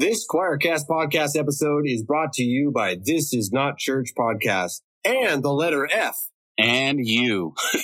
This Choircast podcast episode is brought to you by This Is Not Church podcast and the letter F. And you.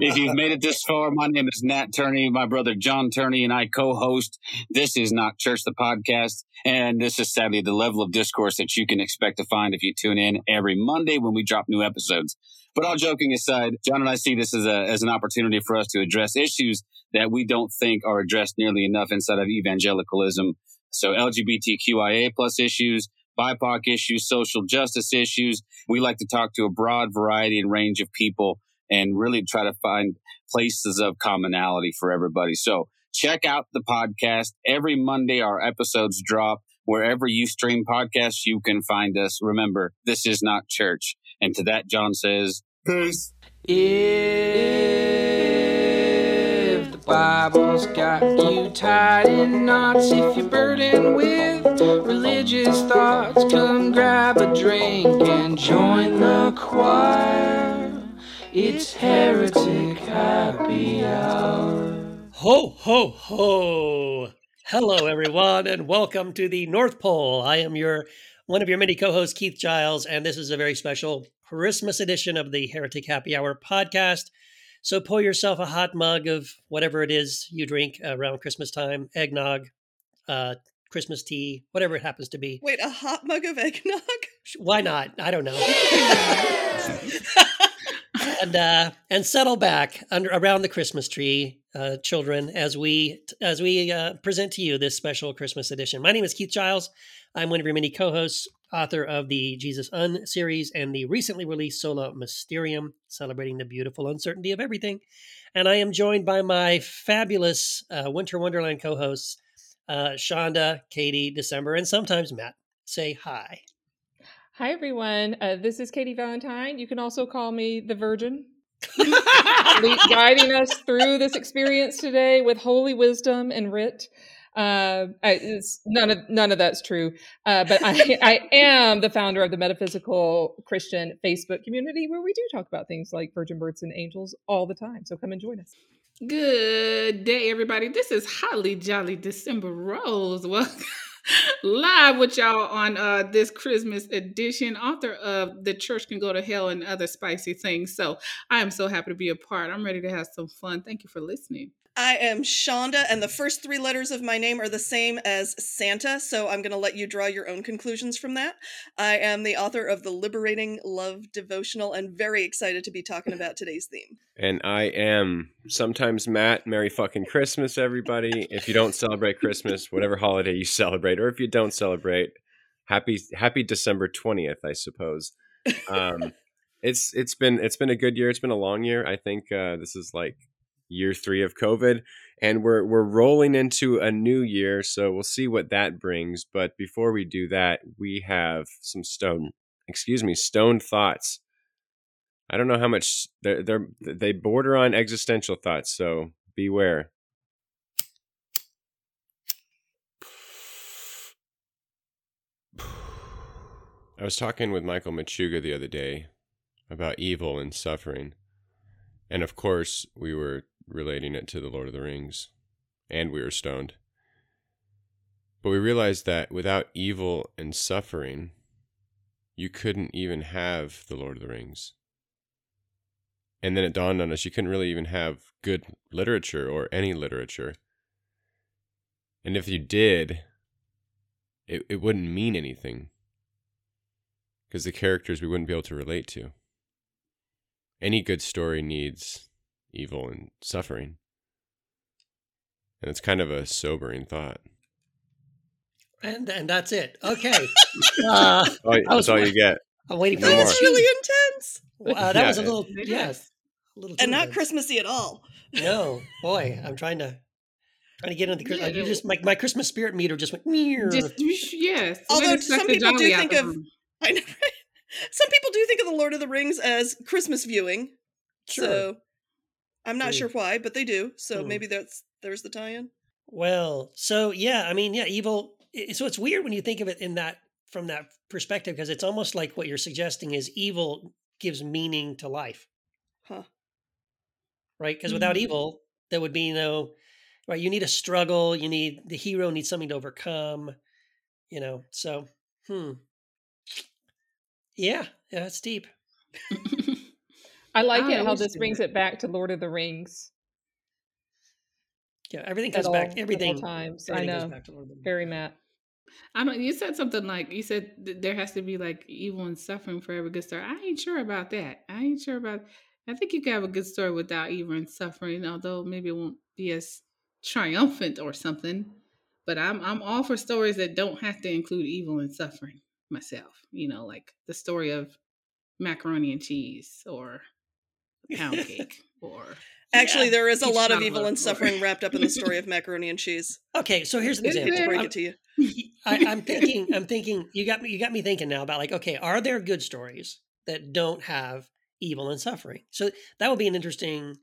if you've made it this far, my name is Nat Turney. My brother John Turney and I co-host This Is Not Church, the podcast. And this is sadly the level of discourse that you can expect to find if you tune in every Monday when we drop new episodes. But all joking aside, John and I see this as, a, as an opportunity for us to address issues that we don't think are addressed nearly enough inside of evangelicalism. So LGBTQIA plus issues, BIPOC issues, social justice issues. We like to talk to a broad variety and range of people and really try to find places of commonality for everybody. So check out the podcast. Every Monday, our episodes drop. Wherever you stream podcasts, you can find us. Remember, this is not church. And to that, John says, Peace. If the Bible's got you tied in knots, if you're burdened with religious thoughts, come grab a drink and join the choir. It's Heretic Happy Hour. Ho, ho, ho. Hello, everyone, and welcome to the North Pole. I am your one of your many co-hosts, Keith Giles, and this is a very special Christmas edition of the Heretic Happy Hour podcast. So pour yourself a hot mug of whatever it is you drink around Christmas time, eggnog, uh, Christmas tea, whatever it happens to be. Wait, a hot mug of eggnog? Why not? I don't know. and uh, and settle back under around the Christmas tree, uh, children, as we as we uh, present to you this special Christmas edition. My name is Keith Giles. I'm one of your many co-hosts, author of the Jesus Un series and the recently released Sola Mysterium, celebrating the beautiful uncertainty of everything. And I am joined by my fabulous uh, Winter Wonderland co-hosts, uh, Shonda, Katie, December, and sometimes Matt. Say hi. Hi, everyone. Uh, this is Katie Valentine. You can also call me the Virgin, guiding us through this experience today with holy wisdom and writ. Uh, none of none of that's true, uh, but I, I am the founder of the Metaphysical Christian Facebook community, where we do talk about things like virgin births and angels all the time. So come and join us. Good day, everybody. This is Holly Jolly December Rose. Welcome live with y'all on uh, this Christmas edition, author of The Church Can Go to Hell and Other Spicy Things. So I am so happy to be a part. I'm ready to have some fun. Thank you for listening. I am Shonda, and the first three letters of my name are the same as Santa, so I'm going to let you draw your own conclusions from that. I am the author of the Liberating Love Devotional and very excited to be talking about today's theme. And I am sometimes Matt. Merry fucking Christmas, everybody. If you don't celebrate Christmas, whatever holiday you celebrate, or if you don't celebrate, happy happy December twentieth, I suppose. Um, it's it's been it's been a good year. It's been a long year. I think uh, this is like year three of COVID, and we're we're rolling into a new year, so we'll see what that brings. But before we do that, we have some stone, excuse me, stone thoughts. I don't know how much they're, they're they border on existential thoughts, so beware. I was talking with Michael Machuga the other day about evil and suffering. And of course, we were relating it to the Lord of the Rings, and we were stoned. But we realized that without evil and suffering, you couldn't even have the Lord of the Rings. And then it dawned on us you couldn't really even have good literature or any literature. And if you did, it, it wouldn't mean anything because the characters we wouldn't be able to relate to. Any good story needs evil and suffering. And it's kind of a sobering thought. And and that's it. Okay. Uh, oh, that's all you get. I'm waiting for No more. That's really intense Uh, that Yeah. was a little, yes, a little and not intense. Christmassy at all. No, boy, I'm trying to trying to get into the Christmas. You just my my Christmas spirit meter just went. "Meow." Just yes. Although some people do think of- room. I know. Some people do think of the Lord of the Rings as Christmas viewing. Sure. So I'm not Mm. sure why, but they do. So Mm. maybe that's there's the tie-in. Well, so yeah, I mean, yeah, evil. So it's weird when you think of it in that from that perspective because it's almost like what you're suggesting is evil gives meaning to life, Huh. right? Because without Mhm. evil, there would be no right? You need a struggle. You need the hero needs something to overcome. You know, so hmm, yeah, yeah, it's deep. I like I it how this brings that. it back to Lord of the Rings Yeah, everything comes all, back. at all Everything. times. I Everything goes know. back to Lord of the Rings. Very Matt. I don't. You said something like you said th- there has to be like evil and suffering for every good story. I ain't sure about that. I ain't sure about. I think you can have a good story without evil and suffering, although maybe it won't be as triumphant or something. But I'm I'm all for stories that don't have to include evil and suffering. Myself, you know, like the story of macaroni and cheese or pound cake or Actually, Yeah. there is a lot of evil and or- suffering wrapped up in the story of macaroni and cheese. Okay, so here's an example. To there? break I'm- it to you. I, I'm thinking, I'm thinking, you got me, you got me thinking now about like, okay, are there good stories that don't have evil and suffering? So that would be an interesting,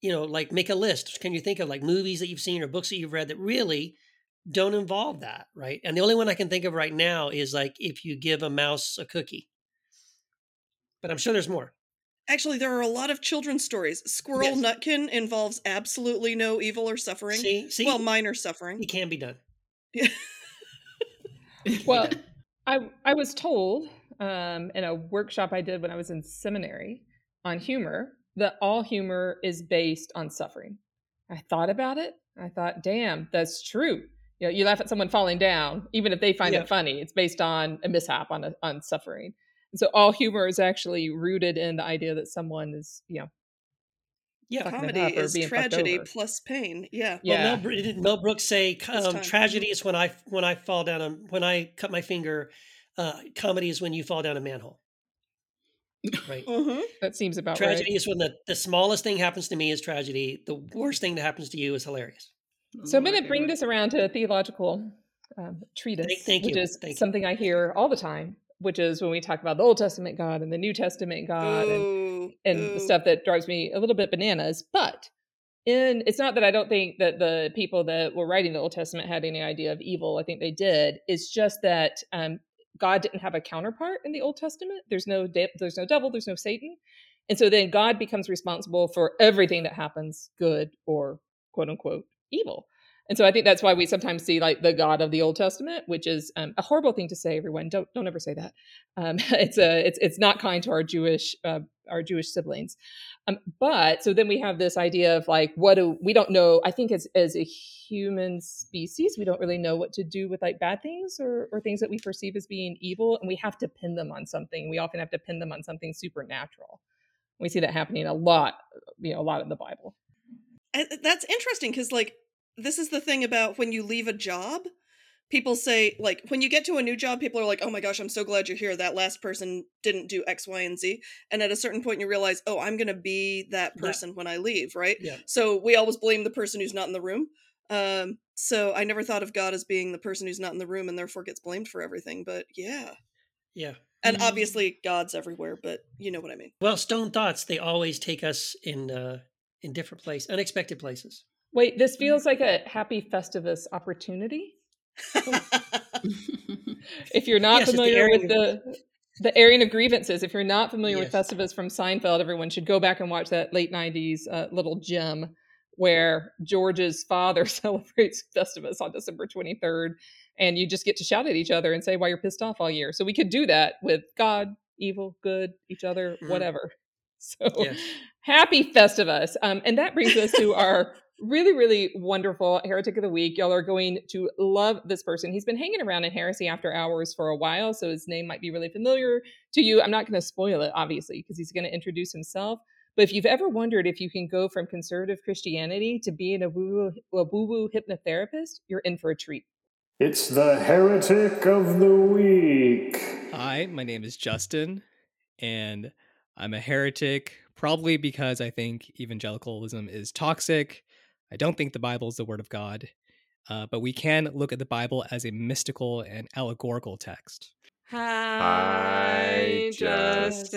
you know, like make a list. Can you think of like movies that you've seen or books that you've read that really don't involve that, right? And the only one I can think of right now is like if you give a mouse a cookie. But I'm sure there's more. Actually, there are a lot of children's stories. Squirrel Yes. Nutkin involves absolutely no evil or suffering. See, see, well, minor suffering. it can be done. Well, I I was told um, in a workshop I did when I was in seminary on humor that all humor is based on suffering. I thought about it. I thought, damn, that's true. You know, you laugh at someone falling down, even if they find Yeah. it funny. It's based on a mishap, on a, on suffering. And so all humor is actually rooted in the idea that someone is, you know, Yeah. Comedy is tragedy plus pain. Yeah. Well, yeah, Mel, didn't Mel Brooks say um, tragedy is when I when I fall down a, when I cut my finger. Uh, comedy is when you fall down a manhole. Right. hmm that seems about right. tragedy right. is when the, the smallest thing happens to me is tragedy. The worst thing that happens to you is hilarious. So I'm going to bring this around to a theological um, treatise, thank which you, is thank you. something I hear all the time, which is when we talk about the Old Testament God and the New Testament God and, Ooh, and ooh. stuff that drives me a little bit bananas. But in it's not that I don't think that the people that were writing the Old Testament had any idea of evil. I think they did. It's just that um, God didn't have a counterpart in the Old Testament. There's no de- there's no devil. There's no Satan. And so then God becomes responsible for everything that happens, good or quote unquote evil. And so I think that's why we sometimes see like the God of the Old Testament, which is um, a horrible thing to say. Everyone, don't don't ever say that. Um, it's a it's it's not kind to our Jewish uh, our Jewish siblings. Um, but so then we have this idea of like what do we don't know. I think as as a human species, we don't really know what to do with like bad things or or things that we perceive as being evil, and we have to pin them on something. We often have to pin them on something supernatural. We see that happening a lot, you know, a lot in the Bible. And that's interesting because, like, this is the thing about when you leave a job. People say, like, when you get to a new job, people are like, oh my gosh, I'm so glad you're here. That last person didn't do X, Y, and Z. And at a certain point, you realize, oh, I'm going to be that Yeah. person when I leave, right? Yeah. So we always blame the person who's not in the room. Um, so I never thought of God as being the person who's not in the room and therefore gets blamed for everything. But yeah. Yeah. And Mm. obviously, God's everywhere, but you know what I mean. Well, stone thoughts they always take us in uh, in different places, unexpected places. Wait, this feels like a happy Festivus opportunity. If you're not Yes, it's the familiar with the the airing of grievances, if you're not familiar with Festivus from Seinfeld, everyone should go back and watch that late '90s uh, little gem where George's father celebrates Festivus on December 23rd, and you just get to shout at each other and say why you're pissed off all year. So we could do that with God, evil, good, each other, Mhm. whatever. So Yes. happy Festivus. Um, and that brings us to our really, really wonderful heretic of the week. Y'all are going to love this person. He's been hanging around in Heresy After Hours for a while, so his name might be really familiar to you. I'm not going to spoil it, obviously, because he's going to introduce himself. But if you've ever wondered if you can go from conservative Christianity to being a woo a woo hypnotherapist, you're in for a treat. It's the Heretic of the Week. Hi, my name is Justin, and I'm a heretic probably because I think evangelicalism is toxic. I don't think the Bible is the Word of God, uh, but we can look at the Bible as a mystical and allegorical text. Hi, Justin.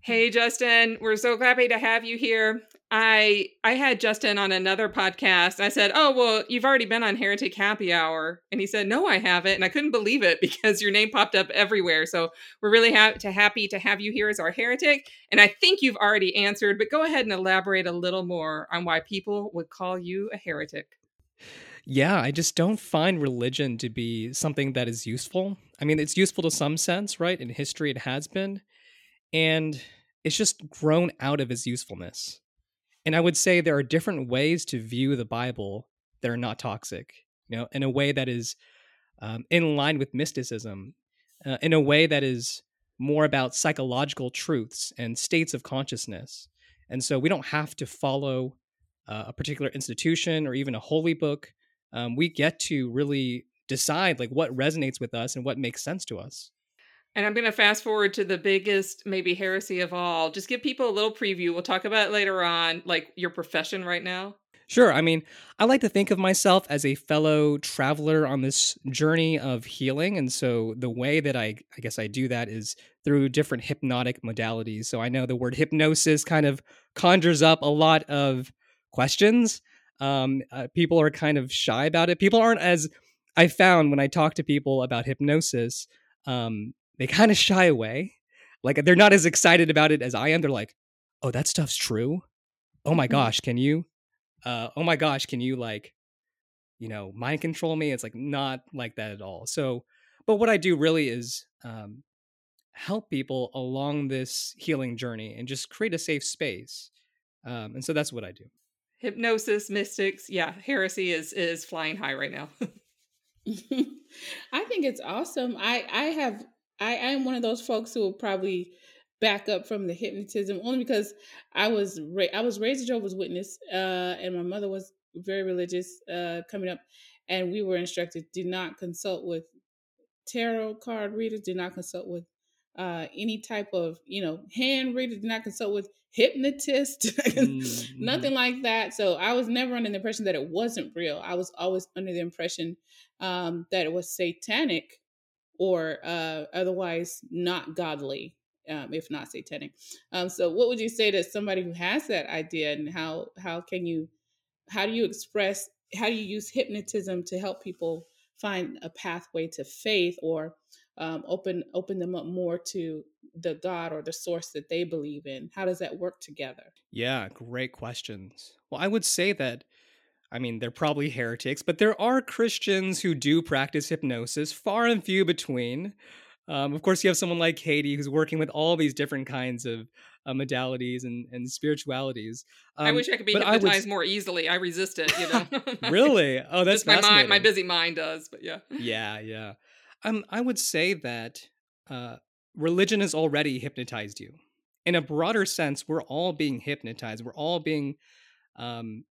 Hey, Justin, we're so happy to have you here. I I had Justin on another podcast. I said, "Oh, well, you've already been on Heretic Happy Hour." And he said, "No, I haven't." And I couldn't believe it because your name popped up everywhere. So, we're really ha- to happy to have you here as our heretic. And I think you've already answered, but go ahead and elaborate a little more on why people would call you a heretic. Yeah, I just don't find religion to be something that is useful. I mean, it's useful to some sense, right? In history, it has been. And it's just grown out of its usefulness. And I would say there are different ways to view the Bible that are not toxic, you know, in a way that is um, in line with mysticism, uh, in a way that is more about psychological truths and states of consciousness. And so we don't have to follow uh, a particular institution or even a holy book. Um, we get to really decide like what resonates with us and what makes sense to us. And I'm going to fast forward to the biggest, maybe heresy of all. Just give people a little preview. We'll talk about it later on, like your profession right now. Sure. I mean, I like to think of myself as a fellow traveler on this journey of healing. And so the way that I, I guess I do that is through different hypnotic modalities. So I know the word hypnosis kind of conjures up a lot of questions. Um, uh, people are kind of shy about it. People aren't as, I found when I talk to people about hypnosis, um, they kind of shy away. Like they're not as excited about it as I am. They're like, "Oh, that stuff's true. Oh my mm-hmm. gosh, can you? Uh, oh my gosh, can you like, you know, mind control me?" It's like not like that at all. So, but what I do really is um, help people along this healing journey and just create a safe space. Um, and so that's what I do. Hypnosis, mystics, yeah, heresy is is flying high right now. I think it's awesome. I I have I am one of those folks who will probably back up from the hypnotism only because I was ra- I was raised a Jehovah's Witness, uh, and my mother was very religious uh, coming up, and we were instructed do not consult with tarot card readers, do not consult with uh, any type of you know hand reader, do not consult with hypnotist, mm-hmm. nothing like that. So I was never under the impression that it wasn't real. I was always under the impression um, that it was satanic or uh, otherwise not godly, um, if not satanic. Um, so, what would you say to somebody who has that idea, and how how can you how do you express how do you use hypnotism to help people find a pathway to faith or um, open open them up more to the God or the source that they believe in? How does that work together? Yeah, great questions. Well, I would say that I mean, they're probably heretics, but there are Christians who do practice hypnosis, far and few between. Um, of course, you have someone like Katie who's working with all these different kinds of uh, modalities and, and spiritualities. Um, I wish I could be hypnotized would... more easily. I resist it, you know. really? Oh, that's my mind. My busy mind does, but yeah. Yeah, yeah. Um, I would say that uh, religion has already hypnotized you. In a broader sense, we're all being hypnotized. We're all being um,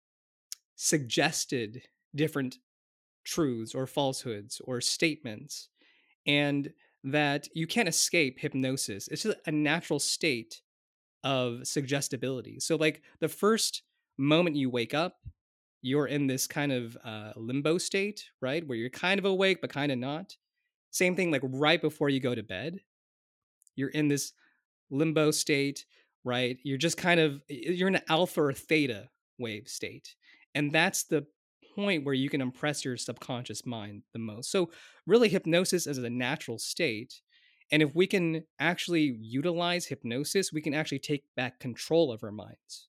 suggested different truths or falsehoods or statements, and that you can't escape hypnosis. It's just a natural state of suggestibility. So, like the first moment you wake up, you're in this kind of uh, limbo state, right? Where you're kind of awake, but kind of not. Same thing, like right before you go to bed, you're in this limbo state, right? You're just kind of, you're in an alpha or theta wave state. And that's the point where you can impress your subconscious mind the most. So, really, hypnosis is a natural state. And if we can actually utilize hypnosis, we can actually take back control of our minds.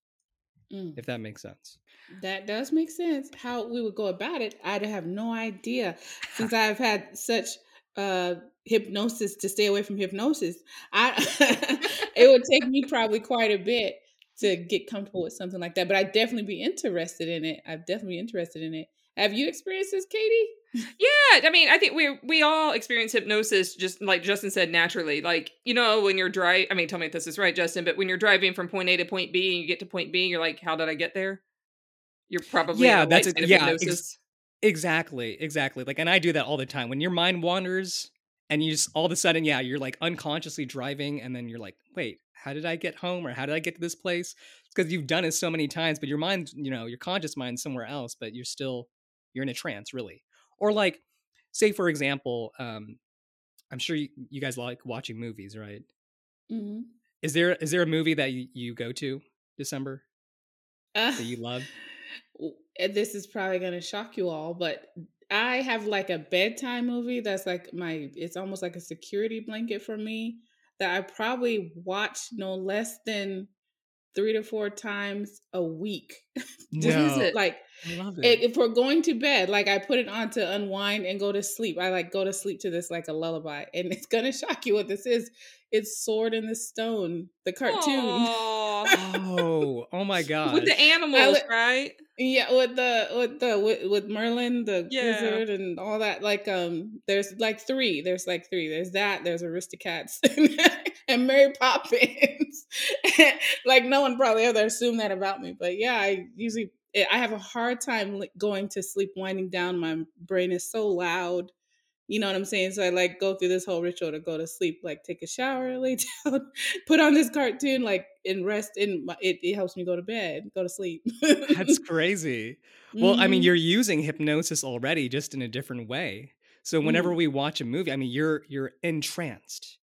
Mm. If that makes sense. That does make sense. How we would go about it, I'd have no idea. Since I've had such uh hypnosis to stay away from hypnosis, I it would take me probably quite a bit to get comfortable with something like that. But I'd definitely be interested in it. I'd definitely be interested in it. Have you experienced this, Katie? Yeah, I mean, I think we we all experience hypnosis just like Justin said naturally. Like, you know, when you're driving, I mean, tell me if this is right, Justin, but when you're driving from point A to point B and you get to point B, you're like, how did I get there? You're probably Yeah, that's a, yeah, ex- exactly, exactly. Like and I do that all the time. When your mind wanders and you just all of a sudden, yeah, you're like unconsciously driving and then you're like, "Wait, how did I get home or how did I get to this place? It's because you've done it so many times, but your mind, you know, your conscious mind somewhere else, but you're still you're in a trance, really. Or like, say for example, um, I'm sure you, you guys like watching movies, right? Mm-hmm. Is there is there a movie that you, you go to December? Uh, that you love? this is probably going to shock you all, but I have like a bedtime movie that's like my, it's almost like a security blanket for me that I probably watched no less than three to four times a week. Just No. it? like I love i- if we're going to bed, like I put it on to unwind and go to sleep. I like go to sleep to this like a lullaby, and it's gonna shock you what this is. It's Sword in the Stone, the cartoon. Oh, oh my god. With the animals, li- right? Yeah, with the with the with, with Merlin, the Yeah. wizard, and all that. Like, um, there's like three. There's like three. There's that. There's Aristocats and Mary Poppins. like, no one probably ever assumed that about me, but yeah, I usually eh, I have a hard time going to sleep, winding down. My brain is so loud. You know what I'm saying? So I like go through this whole ritual to go to sleep, like take a shower, lay down, put on this cartoon, like and rest. In my, it, it helps me go to bed, go to sleep. That's crazy. Well, I mean, Mhm. you're using hypnosis already, just in a different way. So whenever Mm. we watch a movie, I mean, you're you're entranced.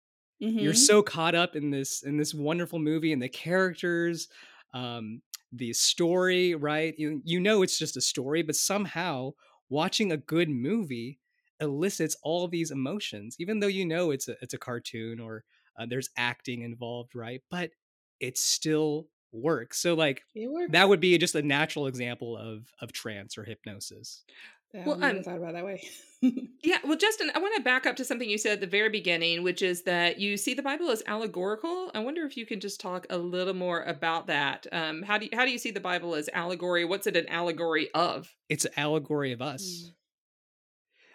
You're Mhm. so caught up in this in this wonderful movie and the characters, um, the story, right? You you know it's just a story, but somehow watching a good movie elicits all these emotions, even though you know it's a it's a cartoon or uh, there's acting involved, right? But it still works. So like that would be just a natural example of of trance or hypnosis. I Well, never um, thought about that way. Yeah, well, Justin, I want to back up to something you said at the very beginning, which is that you see the Bible as allegorical. I wonder if you can just talk a little more about that. Um, how do you, how do you see the Bible as allegory? What's it an allegory of? It's an allegory of us. Mm.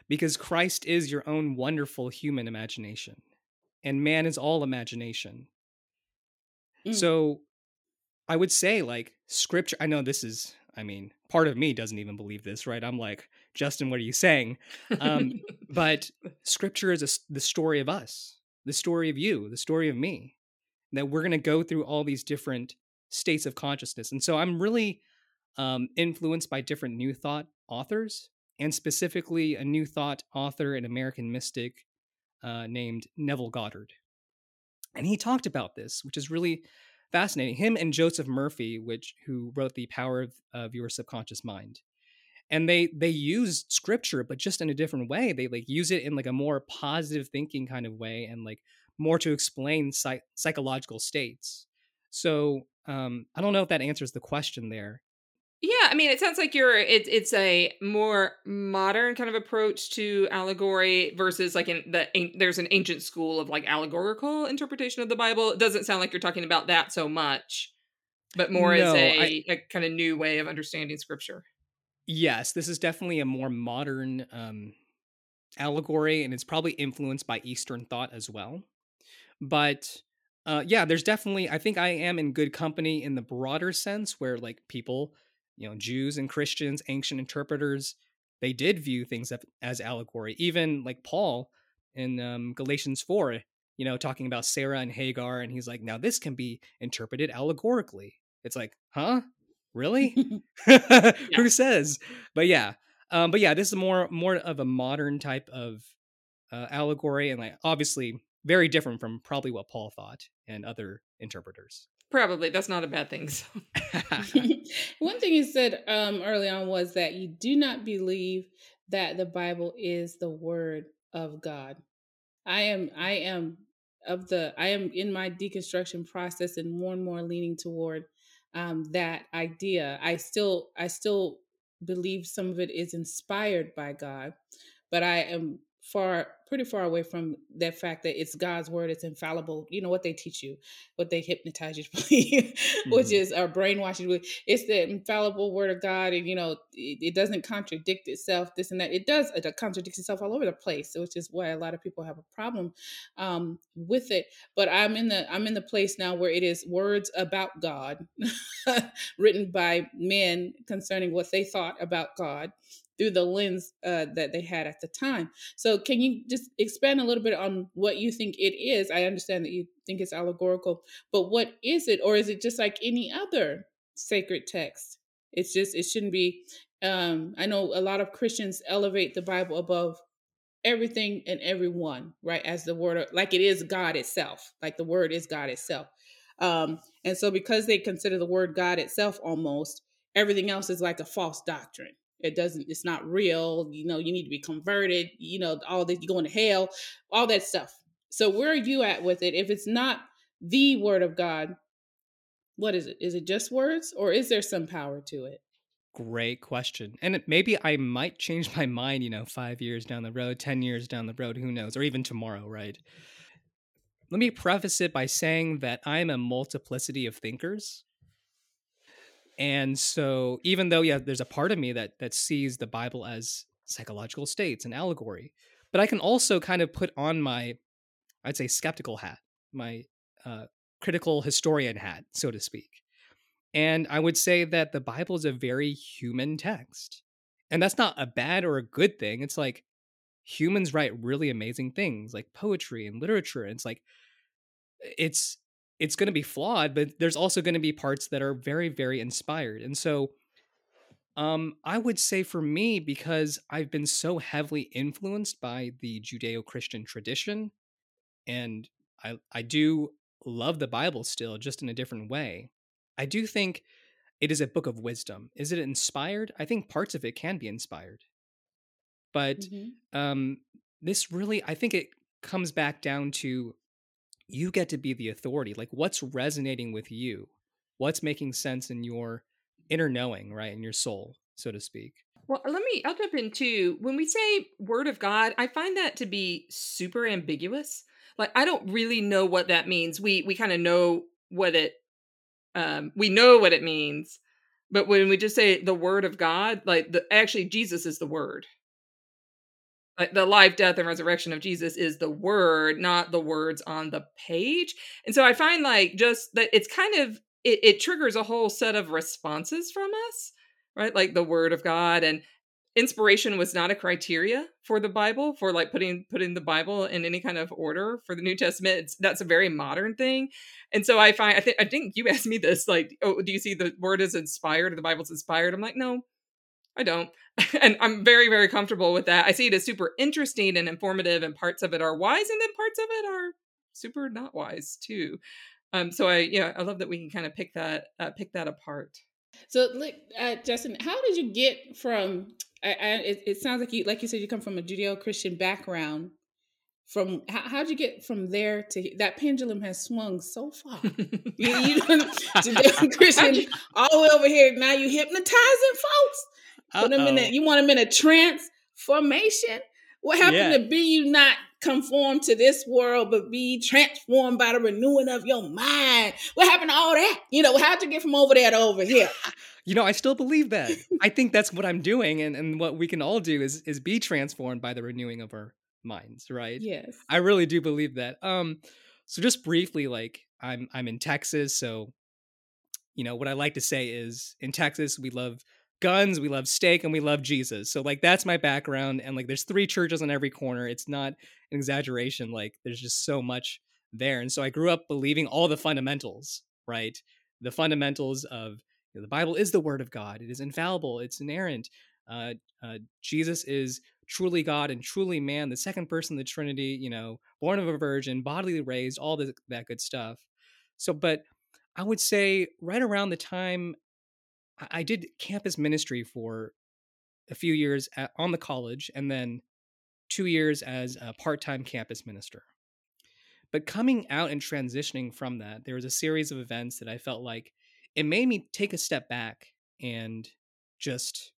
Because Christ is your own wonderful human imagination, and man is all imagination. Mm. So I would say, like, scripture, I know this is, I mean, part of me doesn't even believe this, right? I'm like, Justin, what are you saying? Um, but scripture is a the story of us, the story of you, the story of me, that we're going to go through all these different states of consciousness. And so I'm really um, influenced by different New Thought authors, and specifically a New Thought author and American mystic uh, named Neville Goddard. And he talked about this, which is really fascinating. Him and Joseph Murphy, which who wrote The Power of, of Your Subconscious Mind. And they they use scripture, but just in a different way. They like use it in like a more positive thinking kind of way, and like more to explain psych- psychological states. So um, I don't know if that answers the question there. Yeah, I mean, it sounds like you're it's it's a more modern kind of approach to allegory versus like in the there's an ancient school of like allegorical interpretation of the Bible. It doesn't sound like you're talking about that so much, but more as No, a, I- a kind of new way of understanding scripture. Yes, this is definitely a more modern um, allegory, and it's probably influenced by Eastern thought as well. But uh, yeah, there's definitely, I think I am in good company in the broader sense where like people, you know, Jews and Christians, ancient interpreters, they did view things as- allegory. Even like Paul in um, Galatians 4, you know, talking about Sarah and Hagar, and he's like, now this can be interpreted allegorically. It's like, huh? Really? Who says? But yeah, um, but yeah, this is more more of a modern type of uh, allegory, and like obviously very different from probably what Paul thought and other interpreters. Probably that's not a bad thing. So. One thing you said um, early on was that you do not believe that the Bible is the Word of God. I am, I am of the, I am in my deconstruction process and more and more leaning toward um, that idea. I still, I still believe some of it is inspired by God, but I am far pretty far away from that fact that it's God's word, it's infallible. You know what they teach you, what they hypnotize you to believe, which Mhm. is or brainwash you. It's the infallible word of God, and you know it, it doesn't contradict itself. This and that. It does. It contradicts itself all over the place, which is why a lot of people have a problem um, with it. But I'm in the I'm in the place now where it is words about God, written by men concerning what they thought about God through the lens uh, that they had at the time. So, can you just expand a little bit on what you think it is? I understand that you think it's allegorical, but what is it, or is it just like any other sacred text? It's just it shouldn't be. Um, I know a lot of Christians elevate the Bible above everything and everyone, right? As the word, like it is God itself, like the word is God itself. Um, and so because they consider the word God itself almost, everything else is like a false doctrine. It doesn't, it's not real. You know, you need to be converted, you know, all this, you're going to hell, all that stuff. So where are you at with it? If it's not the word of God, what is it? Is it just words or is there some power to it? Great question. And maybe I might change my mind, you know, five years down the road, 10 years down the road, who knows, or even tomorrow, right? Let me preface it by saying that I'm a multiplicity of thinkers. And so even though, yeah, there's a part of me that that sees the Bible as psychological states and allegory, but I can also kind of put on my, I'd say, skeptical hat, my uh, critical historian hat, so to speak. And I would say that the Bible is a very human text. And that's not a bad or a good thing. It's like humans write really amazing things like poetry and literature. And it's like it's it's going to be flawed, but there's also going to be parts that are very very inspired. And so um I would say for me because I've been so heavily influenced by the Judeo-Christian tradition and I I do love the Bible still just in a different way. I do think it is a book of wisdom. Is it inspired? I think parts of it can be inspired. But Mhm. um this really I think it comes back down to you get to be the authority. Like what's resonating with you? What's making sense in your inner knowing, right? In your soul, so to speak. Well, let me, I'll jump in too. When we say word of God, I find that to be super ambiguous. Like, I don't really know what that means. We, we kind of know what it, um, we know what it means. But when we just say the word of God, like the, actually Jesus is the word. Like the life, death, and resurrection of Jesus is the word, not the words on the page. And so I find like just that it's kind of, it, it triggers a whole set of responses from us right? Like the word of God and inspiration was not a criteria for the Bible for like putting putting the Bible in any kind of order for the New Testament. It's, that's a very modern thing. And so I find I think I think you asked me this like, oh, do you see the word is inspired or the Bible's inspired? I'm like, no, I don't. and I'm very, very comfortable with that. I see it as super interesting and informative, and parts of it are wise, and then parts of it are super not wise too. Um, so I, yeah, I love that we can kind of pick that, uh, pick that apart. So, like, uh, Justin, how did you get from? I, I, it, it sounds like you, like you said, you come from a Judeo-Christian background. From how, how'd you get from there to that pendulum has swung so far? you, you Judeo-Christian all the way over here. Now you hypnotizing folks. Put them in a, you want them in a trance formation. What happened Yeah. to be you not conform to this world, but be transformed by the renewing of your mind? What happened to all that? You know, how'd you get from over there to over here? You know, I still believe that. I think that's what I'm doing and, and what we can all do is is be transformed by the renewing of our minds, right? Yes. I really do believe that. Um so just briefly like I'm I'm in Texas, so you know, what I like to say is in Texas we love guns, we love steak and we love Jesus. So like that's my background and like there's three churches on every corner. It's not an exaggeration like there's just so much there. And so I grew up believing all the fundamentals, right? The fundamentals of you know, the Bible is the word of God. It is infallible, it's inerrant. Uh, uh, Jesus is truly God and truly man, the second person of the Trinity, you know, born of a virgin, bodily raised, all the, that good stuff. So, but I would say right around the time I- did campus ministry for a few years at, on the college and then two years as a part time campus minister. But coming out and transitioning from that, there was a series of events that I felt like it made me take a step back and just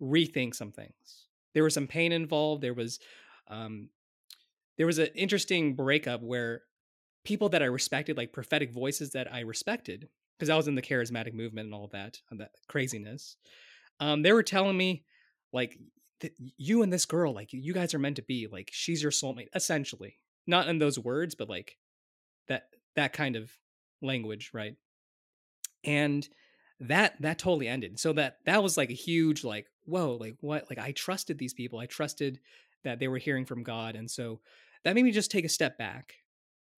rethink some things. There was some pain involved. There was um, there was an interesting breakup where people that I respected, like prophetic voices that I respected, because I was in the charismatic movement and all that, and that craziness. Um, they were telling me, like, that you and this girl, like, you guys are meant to be, like, she's your soulmate, essentially. Not in those words, but like that that kind of language, right? And that that totally ended. So that that was like a huge, like, whoa, like what? Like I trusted these people. I trusted that they were hearing from God, and so that made me just take a step back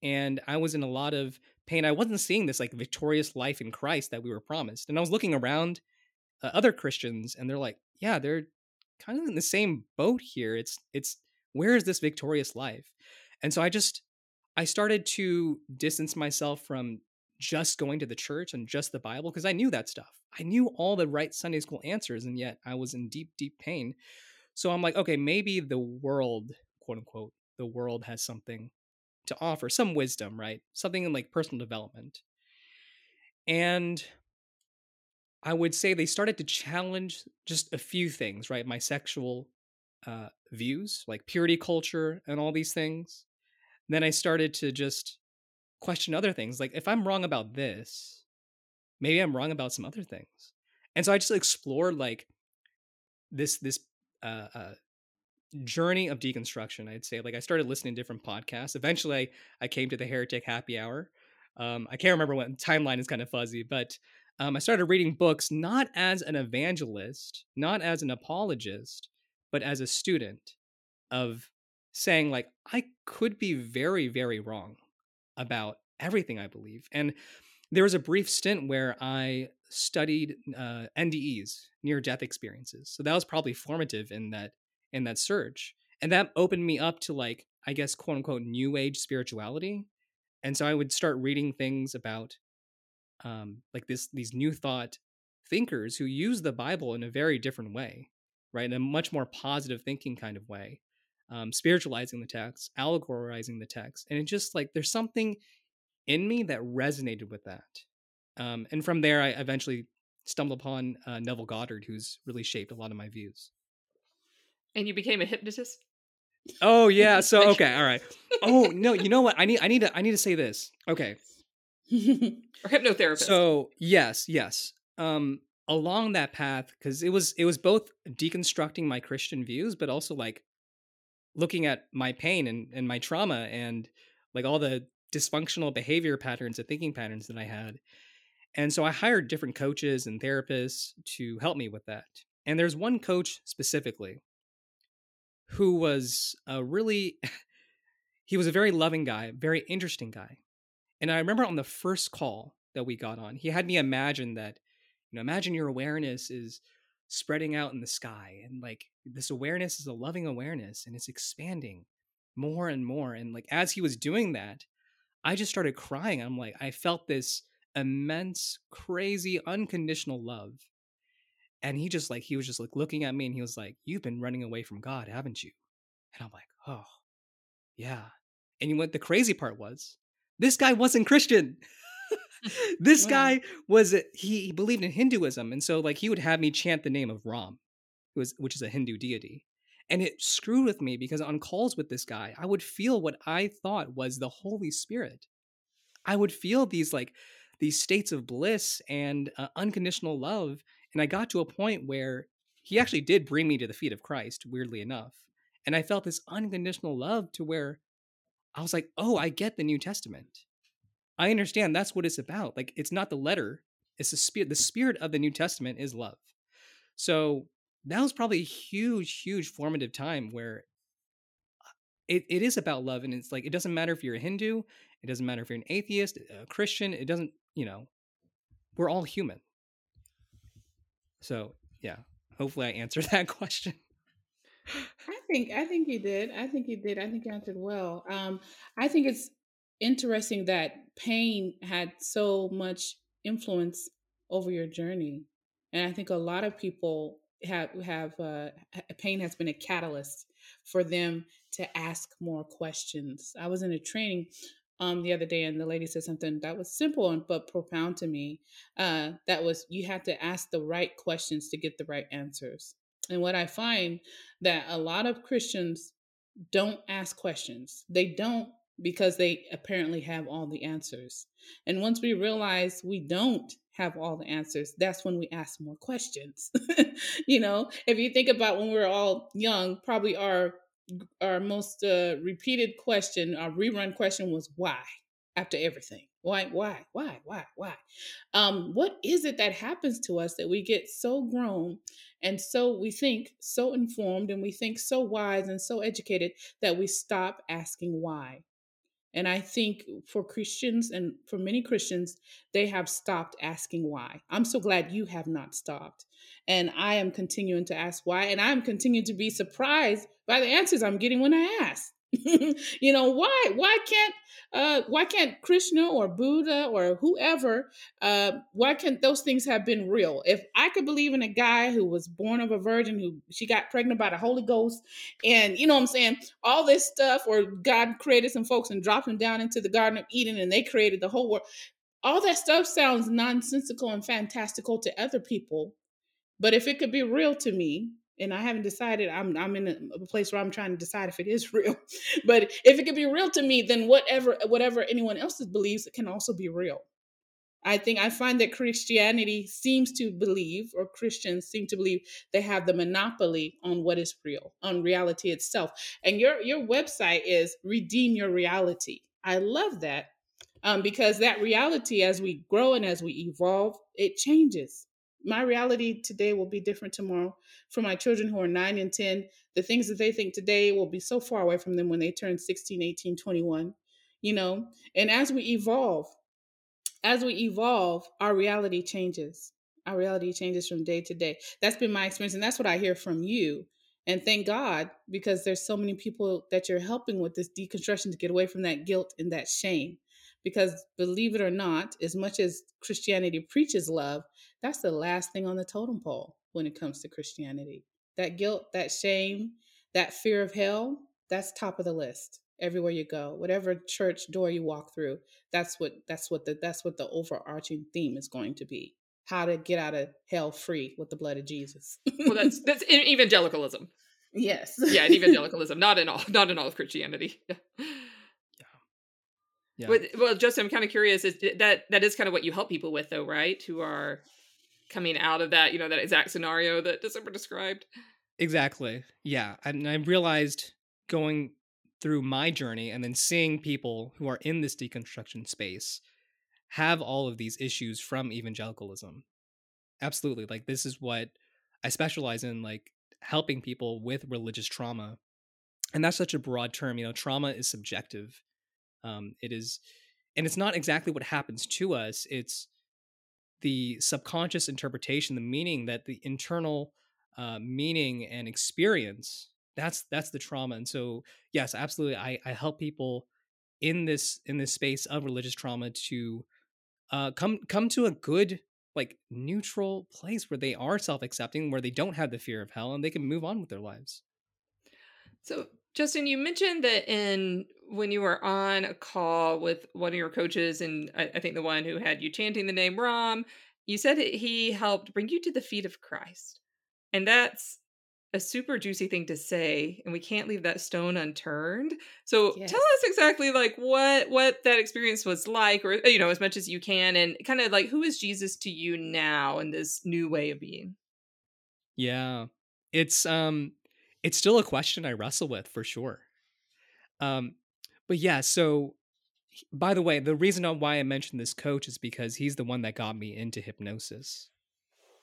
and I was in a lot of pain. I wasn't seeing this like victorious life in Christ that we were promised. And I was looking around uh, other Christians and they're like, yeah, they're kind of in the same boat here. It's it's where is this victorious life? And so I just I started to distance myself from just going to the church and just the Bible because I knew that stuff. I knew all the right Sunday school answers, and yet I was in deep, deep pain. So I'm like, okay, maybe the world, quote unquote, the world has something to offer, some wisdom, right? Something in like personal development. And I would say they started to challenge just a few things, right? My sexual uh, views, like purity culture and all these things. then I started to just question other things. Like, if I'm wrong about this, maybe I'm wrong about some other things. And so I just explored like this this uh, uh, journey of deconstruction. I'd say like I started listening to different podcasts. Eventually, I, I came to the Heretic Happy Hour. Um, I can't remember what timeline is kind of fuzzy, but um, I started reading books not as an evangelist, not as an apologist, but as a student of saying like I could be very very wrong about everything I believe. And there was a brief stint where I studied uh, NDEs, near death experiences. So that was probably formative in that in that search, and that opened me up to like I guess quote unquote new age spirituality. And so I would start reading things about um, like this these new thought thinkers who use the Bible in a very different way, right? In a much more positive thinking kind of way, um, spiritualizing the text, allegorizing the text, and it just like there's something in me that resonated with that. Um, and from there, I eventually stumbled upon uh, Neville Goddard, who's really shaped a lot of my views. And you became a hypnotist. Oh yeah. So okay. All right. Oh no. You know what? I need. I need to. I need to say this. Okay. or hypnotherapist. So yes, yes. Um, along that path, because it was it was both deconstructing my Christian views, but also like looking at my pain and and my trauma and like all the dysfunctional behavior patterns and thinking patterns that I had. And so I hired different coaches and therapists to help me with that. And there's one coach specifically who was a really he was a very loving guy, very interesting guy. And I remember on the first call that we got on, he had me imagine that, you know, imagine your awareness is spreading out in the sky and like this awareness is a loving awareness and it's expanding more and more and like as he was doing that I just started crying. I'm like, I felt this immense, crazy, unconditional love. And he just like, he was just like looking at me and he was like, You've been running away from God, haven't you? And I'm like, Oh, yeah. And you what the crazy part was this guy wasn't Christian. this wow. guy was he, he believed in Hinduism. And so like he would have me chant the name of Ram, who is which is a Hindu deity. And it screwed with me because on calls with this guy, I would feel what I thought was the Holy Spirit. I would feel these like these states of bliss and uh, unconditional love. And I got to a point where he actually did bring me to the feet of Christ, weirdly enough. And I felt this unconditional love to where I was like, oh, I get the New Testament. I understand that's what it's about. Like, it's not the letter, it's the spirit. The spirit of the New Testament is love. So that was probably a huge, huge formative time where uh, it, it is about love. And it's like, it doesn't matter if you're a Hindu, it doesn't matter if you're an atheist, a Christian, it doesn't, you know, we're all human. So, yeah, hopefully I answered that question. I think I think you did. I think you did. I think you answered well. Um, I think it's interesting that pain had so much influence over your journey, and I think a lot of people have have uh, pain has been a catalyst for them to ask more questions. I was in a training um, the other day, and the lady said something that was simple but profound to me. Uh, that was you have to ask the right questions to get the right answers. And what I find that a lot of Christians don't ask questions. They don't because they apparently have all the answers. And once we realize we don't have all the answers, that's when we ask more questions. you know, if you think about when we are all young, probably our our most uh, repeated question, our rerun question was why after everything. Why, why, why, why, why? Um, what is it that happens to us that we get so grown and so we think so informed and we think so wise and so educated that we stop asking why? And I think for Christians and for many Christians, they have stopped asking why. I'm so glad you have not stopped. And I am continuing to ask why. And I'm continuing to be surprised by the answers I'm getting when I ask. you know why why can't uh why can't krishna or buddha or whoever uh why can't those things have been real? If i could believe in a guy who was born of a virgin who she got pregnant by the holy ghost and you know what i'm saying all this stuff or god created some folks and dropped them down into the garden of eden and they created the whole world all that stuff sounds nonsensical and fantastical to other people but if it could be real to me and I haven't decided. I'm I'm in a, place where I'm trying to decide if it is real. But if it could be real to me, then whatever whatever anyone else believes can also be real. I think I find that Christianity seems to believe, or Christians seem to believe, they have the monopoly on what is real, on reality itself. And your your website is redeem your reality. I love that um, because that reality, as we grow and as we evolve, it changes my reality today will be different tomorrow. For my children who are 9 and 10, the things that they think today will be so far away from them when they turn 16, 18, 21, you know? And as we evolve, as we evolve, our reality changes. Our reality changes from day to day. That's been my experience and that's what I hear from you. And thank God because there's so many people that you're helping with this deconstruction to get away from that guilt and that shame. Because believe it or not, as much as Christianity preaches love, that's the last thing on the totem pole when it comes to Christianity. That guilt, that shame, that fear of hell, that's top of the list everywhere you go. Whatever church door you walk through, that's what that's what the that's what the overarching theme is going to be. How to get out of hell free with the blood of Jesus. well, that's that's evangelicalism. Yes. yeah, in evangelicalism, not in all, not in all of Christianity. Yeah. But, well, Justin, I'm kind of curious. Is that that is kind of what you help people with, though, right? Who are coming out of that, you know, that exact scenario that December described. Exactly. Yeah, and I realized going through my journey and then seeing people who are in this deconstruction space have all of these issues from evangelicalism. Absolutely. Like this is what I specialize in like helping people with religious trauma. And that's such a broad term, you know, trauma is subjective. Um, it is, and it's not exactly what happens to us. It's the subconscious interpretation, the meaning that the internal uh, meaning and experience. That's that's the trauma. And so, yes, absolutely, I I help people in this in this space of religious trauma to uh, come come to a good like neutral place where they are self-accepting where they don't have the fear of hell and they can move on with their lives so justin you mentioned that in when you were on a call with one of your coaches, and I, I think the one who had you chanting the name Ram, you said he helped bring you to the feet of Christ. And that's a super juicy thing to say and we can't leave that stone unturned so yes. tell us exactly like what what that experience was like or you know as much as you can and kind of like who is jesus to you now in this new way of being yeah it's um it's still a question i wrestle with for sure um but yeah, so by the way, the reason why I mentioned this coach is because he's the one that got me into hypnosis.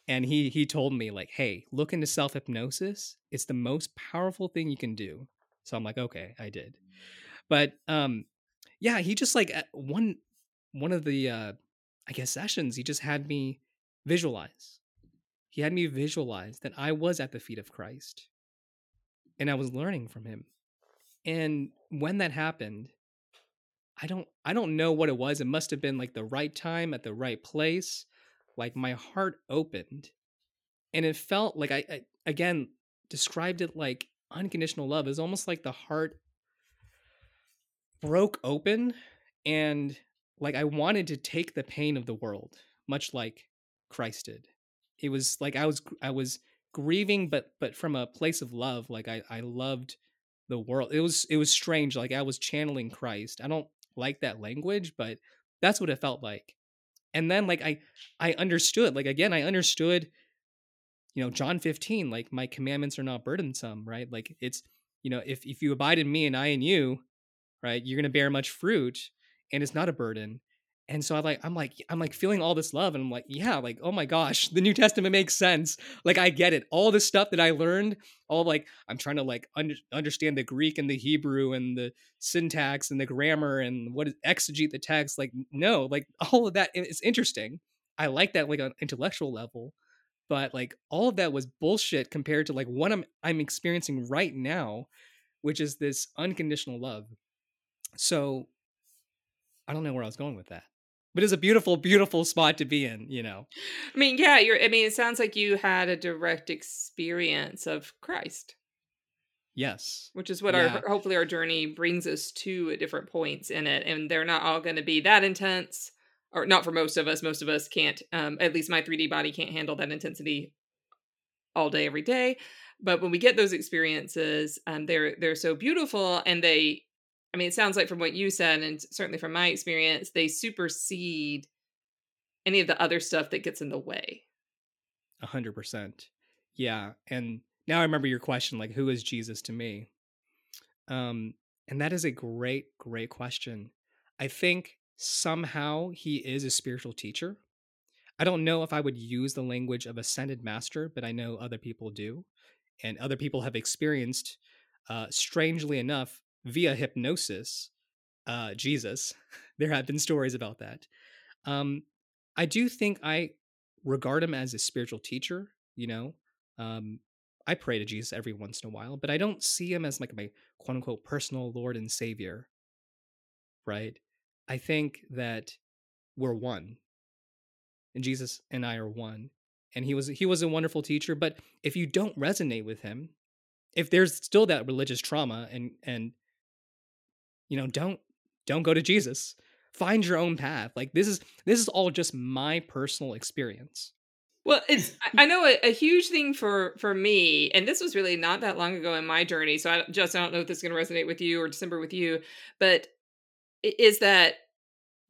And he he told me like, "Hey, look into self-hypnosis. It's the most powerful thing you can do." So I'm like, "Okay, I did." But um yeah, he just like one one of the uh I guess sessions, he just had me visualize. He had me visualize that I was at the feet of Christ and I was learning from him. And when that happened, I don't I don't know what it was. It must have been like the right time at the right place. Like my heart opened and it felt like I, I again described it like unconditional love. It's almost like the heart broke open and like I wanted to take the pain of the world, much like Christ did. It was like I was I was grieving but but from a place of love. Like I I loved the world. It was it was strange. Like I was channeling Christ. I don't like that language, but that's what it felt like. And then like I I understood. Like again, I understood. You know, John 15, like my commandments are not burdensome, right? Like it's, you know, if if you abide in me and I in you, right, you're gonna bear much fruit, and it's not a burden and so I like I'm like I'm like feeling all this love and I'm like yeah like oh my gosh the New Testament makes sense like I get it all this stuff that I learned all like I'm trying to like under, understand the Greek and the Hebrew and the syntax and the grammar and what is exegete the text like no like all of that is interesting I like that like on intellectual level but like all of that was bullshit compared to like what I'm I'm experiencing right now which is this unconditional love. So I don't know where I was going with that. But it's a beautiful, beautiful spot to be in, you know. I mean, yeah, you're I mean, it sounds like you had a direct experience of Christ. Yes. Which is what Yeah. our hopefully our journey brings us to at different points in it. And they're not all gonna be that intense. Or not for most of us. Most of us can't um at least my 3D body can't handle that intensity all day, every day. But when we get those experiences, um, they're they're so beautiful, and they, I mean, it sounds like from what you said, and certainly from my experience, they supersede any of the other stuff that gets in the way. A hundred percent. Yeah. And now I remember your question, like, who is Jesus to me? Um, and that is a great, great question. I think somehow he is a spiritual teacher. I don't know if I would use the language of ascended master, but I know other people do. And other people have experienced, uh, strangely enough, via hypnosis, uh, Jesus. there have been stories about that. Um, I do think I regard him as a spiritual teacher, you know. Um, I pray to Jesus every once in a while, but I don't see him as like my quote unquote personal Lord and Savior. Right? I think that we're one. And Jesus and I are one. And he was he was a wonderful teacher, but if you don't resonate with him, if there's still that religious trauma and and you know, don't don't go to Jesus. Find your own path. Like this is this is all just my personal experience. Well, it's I know a, a huge thing for for me, and this was really not that long ago in my journey. So I just I don't know if this is going to resonate with you or December with you, but is that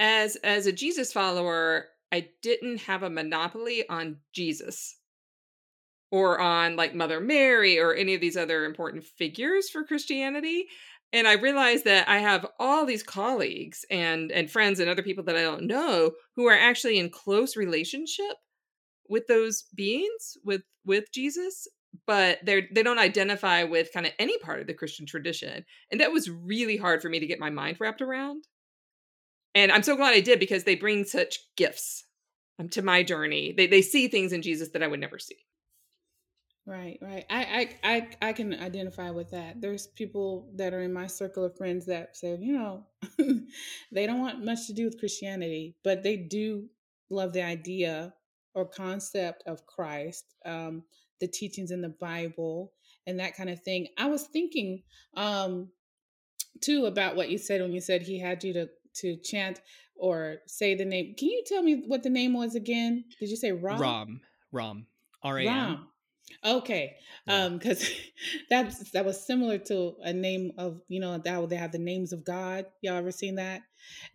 as as a Jesus follower, I didn't have a monopoly on Jesus or on like Mother Mary or any of these other important figures for Christianity. And I realized that I have all these colleagues and and friends and other people that I don't know who are actually in close relationship with those beings with with Jesus but they're they don't identify with kind of any part of the Christian tradition. And that was really hard for me to get my mind wrapped around. And I'm so glad I did because they bring such gifts um, to my journey. They they see things in Jesus that I would never see Right, right. I, I, I, I can identify with that. There's people that are in my circle of friends that say, you know, they don't want much to do with Christianity, but they do love the idea or concept of Christ, um, the teachings in the Bible, and that kind of thing. I was thinking, um, too, about what you said when you said he had you to to chant or say the name. Can you tell me what the name was again? Did you say Rom? Rom. Ram. R A M. Okay, um, because that's that was similar to a name of you know that they have the names of God. Y'all ever seen that?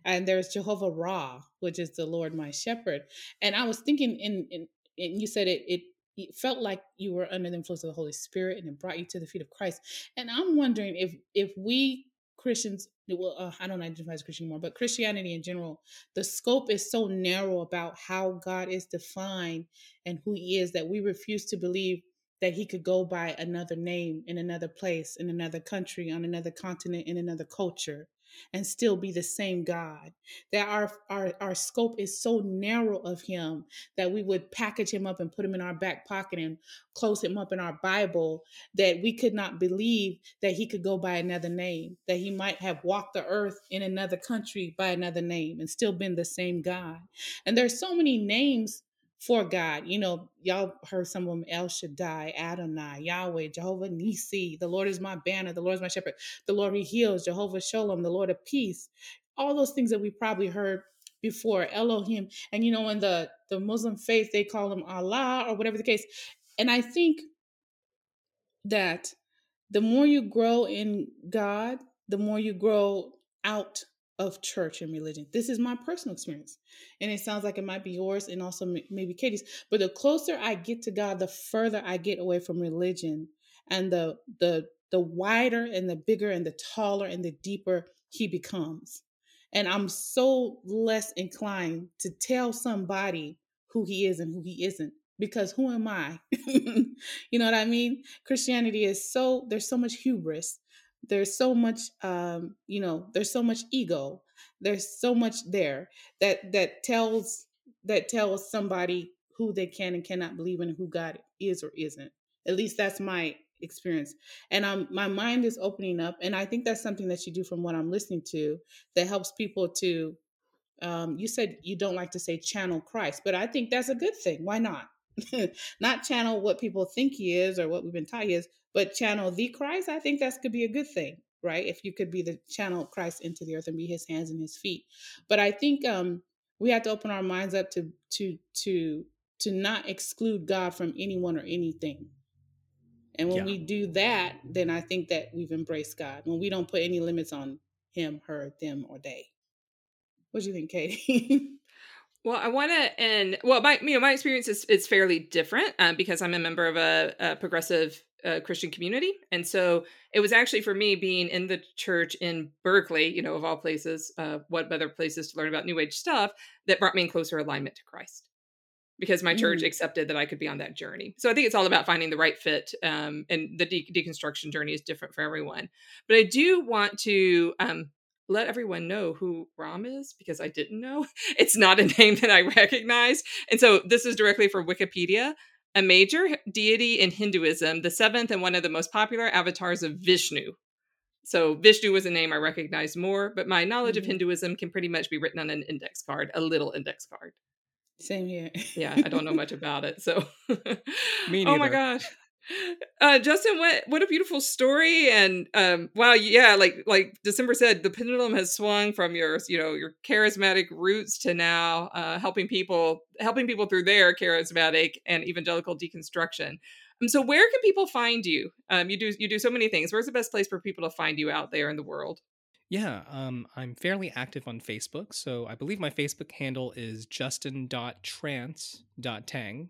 And there's Jehovah Ra, which is the Lord my shepherd. And I was thinking, in, in and you said it, it it felt like you were under the influence of the Holy Spirit, and it brought you to the feet of Christ. And I'm wondering if if we Christians, well, uh, I don't identify as Christian anymore, but Christianity in general, the scope is so narrow about how God is defined and who He is that we refuse to believe that He could go by another name in another place, in another country, on another continent, in another culture, and still be the same God. That our our our scope is so narrow of Him that we would package Him up and put Him in our back pocket and close Him up in our Bible. That we could not believe that He could go by another name. That He might have walked the earth in another country by another name and still been the same God. And there's so many names for God. You know, y'all heard some of them El Shaddai, Adonai, Yahweh, Jehovah Nisi, the Lord is my banner, the Lord is my shepherd, the Lord he heals, Jehovah Shalom, the Lord of peace. All those things that we probably heard before, Elohim. And you know, in the, the Muslim faith, they call him Allah or whatever the case. And I think that the more you grow in God, the more you grow out of church and religion. This is my personal experience. And it sounds like it might be yours and also maybe Katie's. But the closer I get to God, the further I get away from religion and the the the wider and the bigger and the taller and the deeper he becomes. And I'm so less inclined to tell somebody who he is and who he isn't because who am I? you know what I mean? Christianity is so there's so much hubris there's so much um you know there's so much ego there's so much there that that tells that tells somebody who they can and cannot believe in who god is or isn't at least that's my experience. And um, my mind is opening up, and I think that's something that you do from what I'm listening to that helps people to. Um, you said you don't like to say channel Christ, but I think that's a good thing. Why not? not channel what people think he is or what we've been taught he is, but channel the Christ. I think that could be a good thing, right? If you could be the channel Christ into the earth and be his hands and his feet. But I think um, we have to open our minds up to to to to not exclude God from anyone or anything. And when Yeah. we do that, then I think that we've embraced God. When we don't put any limits on him, her, them, or they. What do you think, Katie? Well, I want to, and well, my you know my experience is is fairly different um, because I'm a member of a, a progressive uh, Christian community, and so it was actually for me being in the church in Berkeley, you know, of all places, uh, what better places to learn about New Age stuff that brought me in closer alignment to Christ, because my church Mm. accepted that I could be on that journey. So I think it's all about finding the right fit, um, and the de- deconstruction journey is different for everyone. But I do want to um, let everyone know who Ram is because I didn't know. It's not a name that I recognize. And so this is directly from Wikipedia. A major deity in Hinduism, the seventh and one of the most popular avatars of Vishnu. So Vishnu was a name I recognized more, but my knowledge of Mhm. Hinduism can pretty much be written on an index card, a little index card. Same here. Yeah, I don't know much about it. So Me Oh my gosh. Uh Justin, what what a beautiful story and um wow, yeah, like like December said, the pendulum has swung from your, you know, your charismatic roots to now uh helping people helping people through their charismatic and evangelical deconstruction. Um, so where can people find you? Um you do you do so many things. Where's the best place for people to find you out there in the world? Yeah, um, I'm fairly active on Facebook, so I believe my Facebook handle is justin.trance.tang.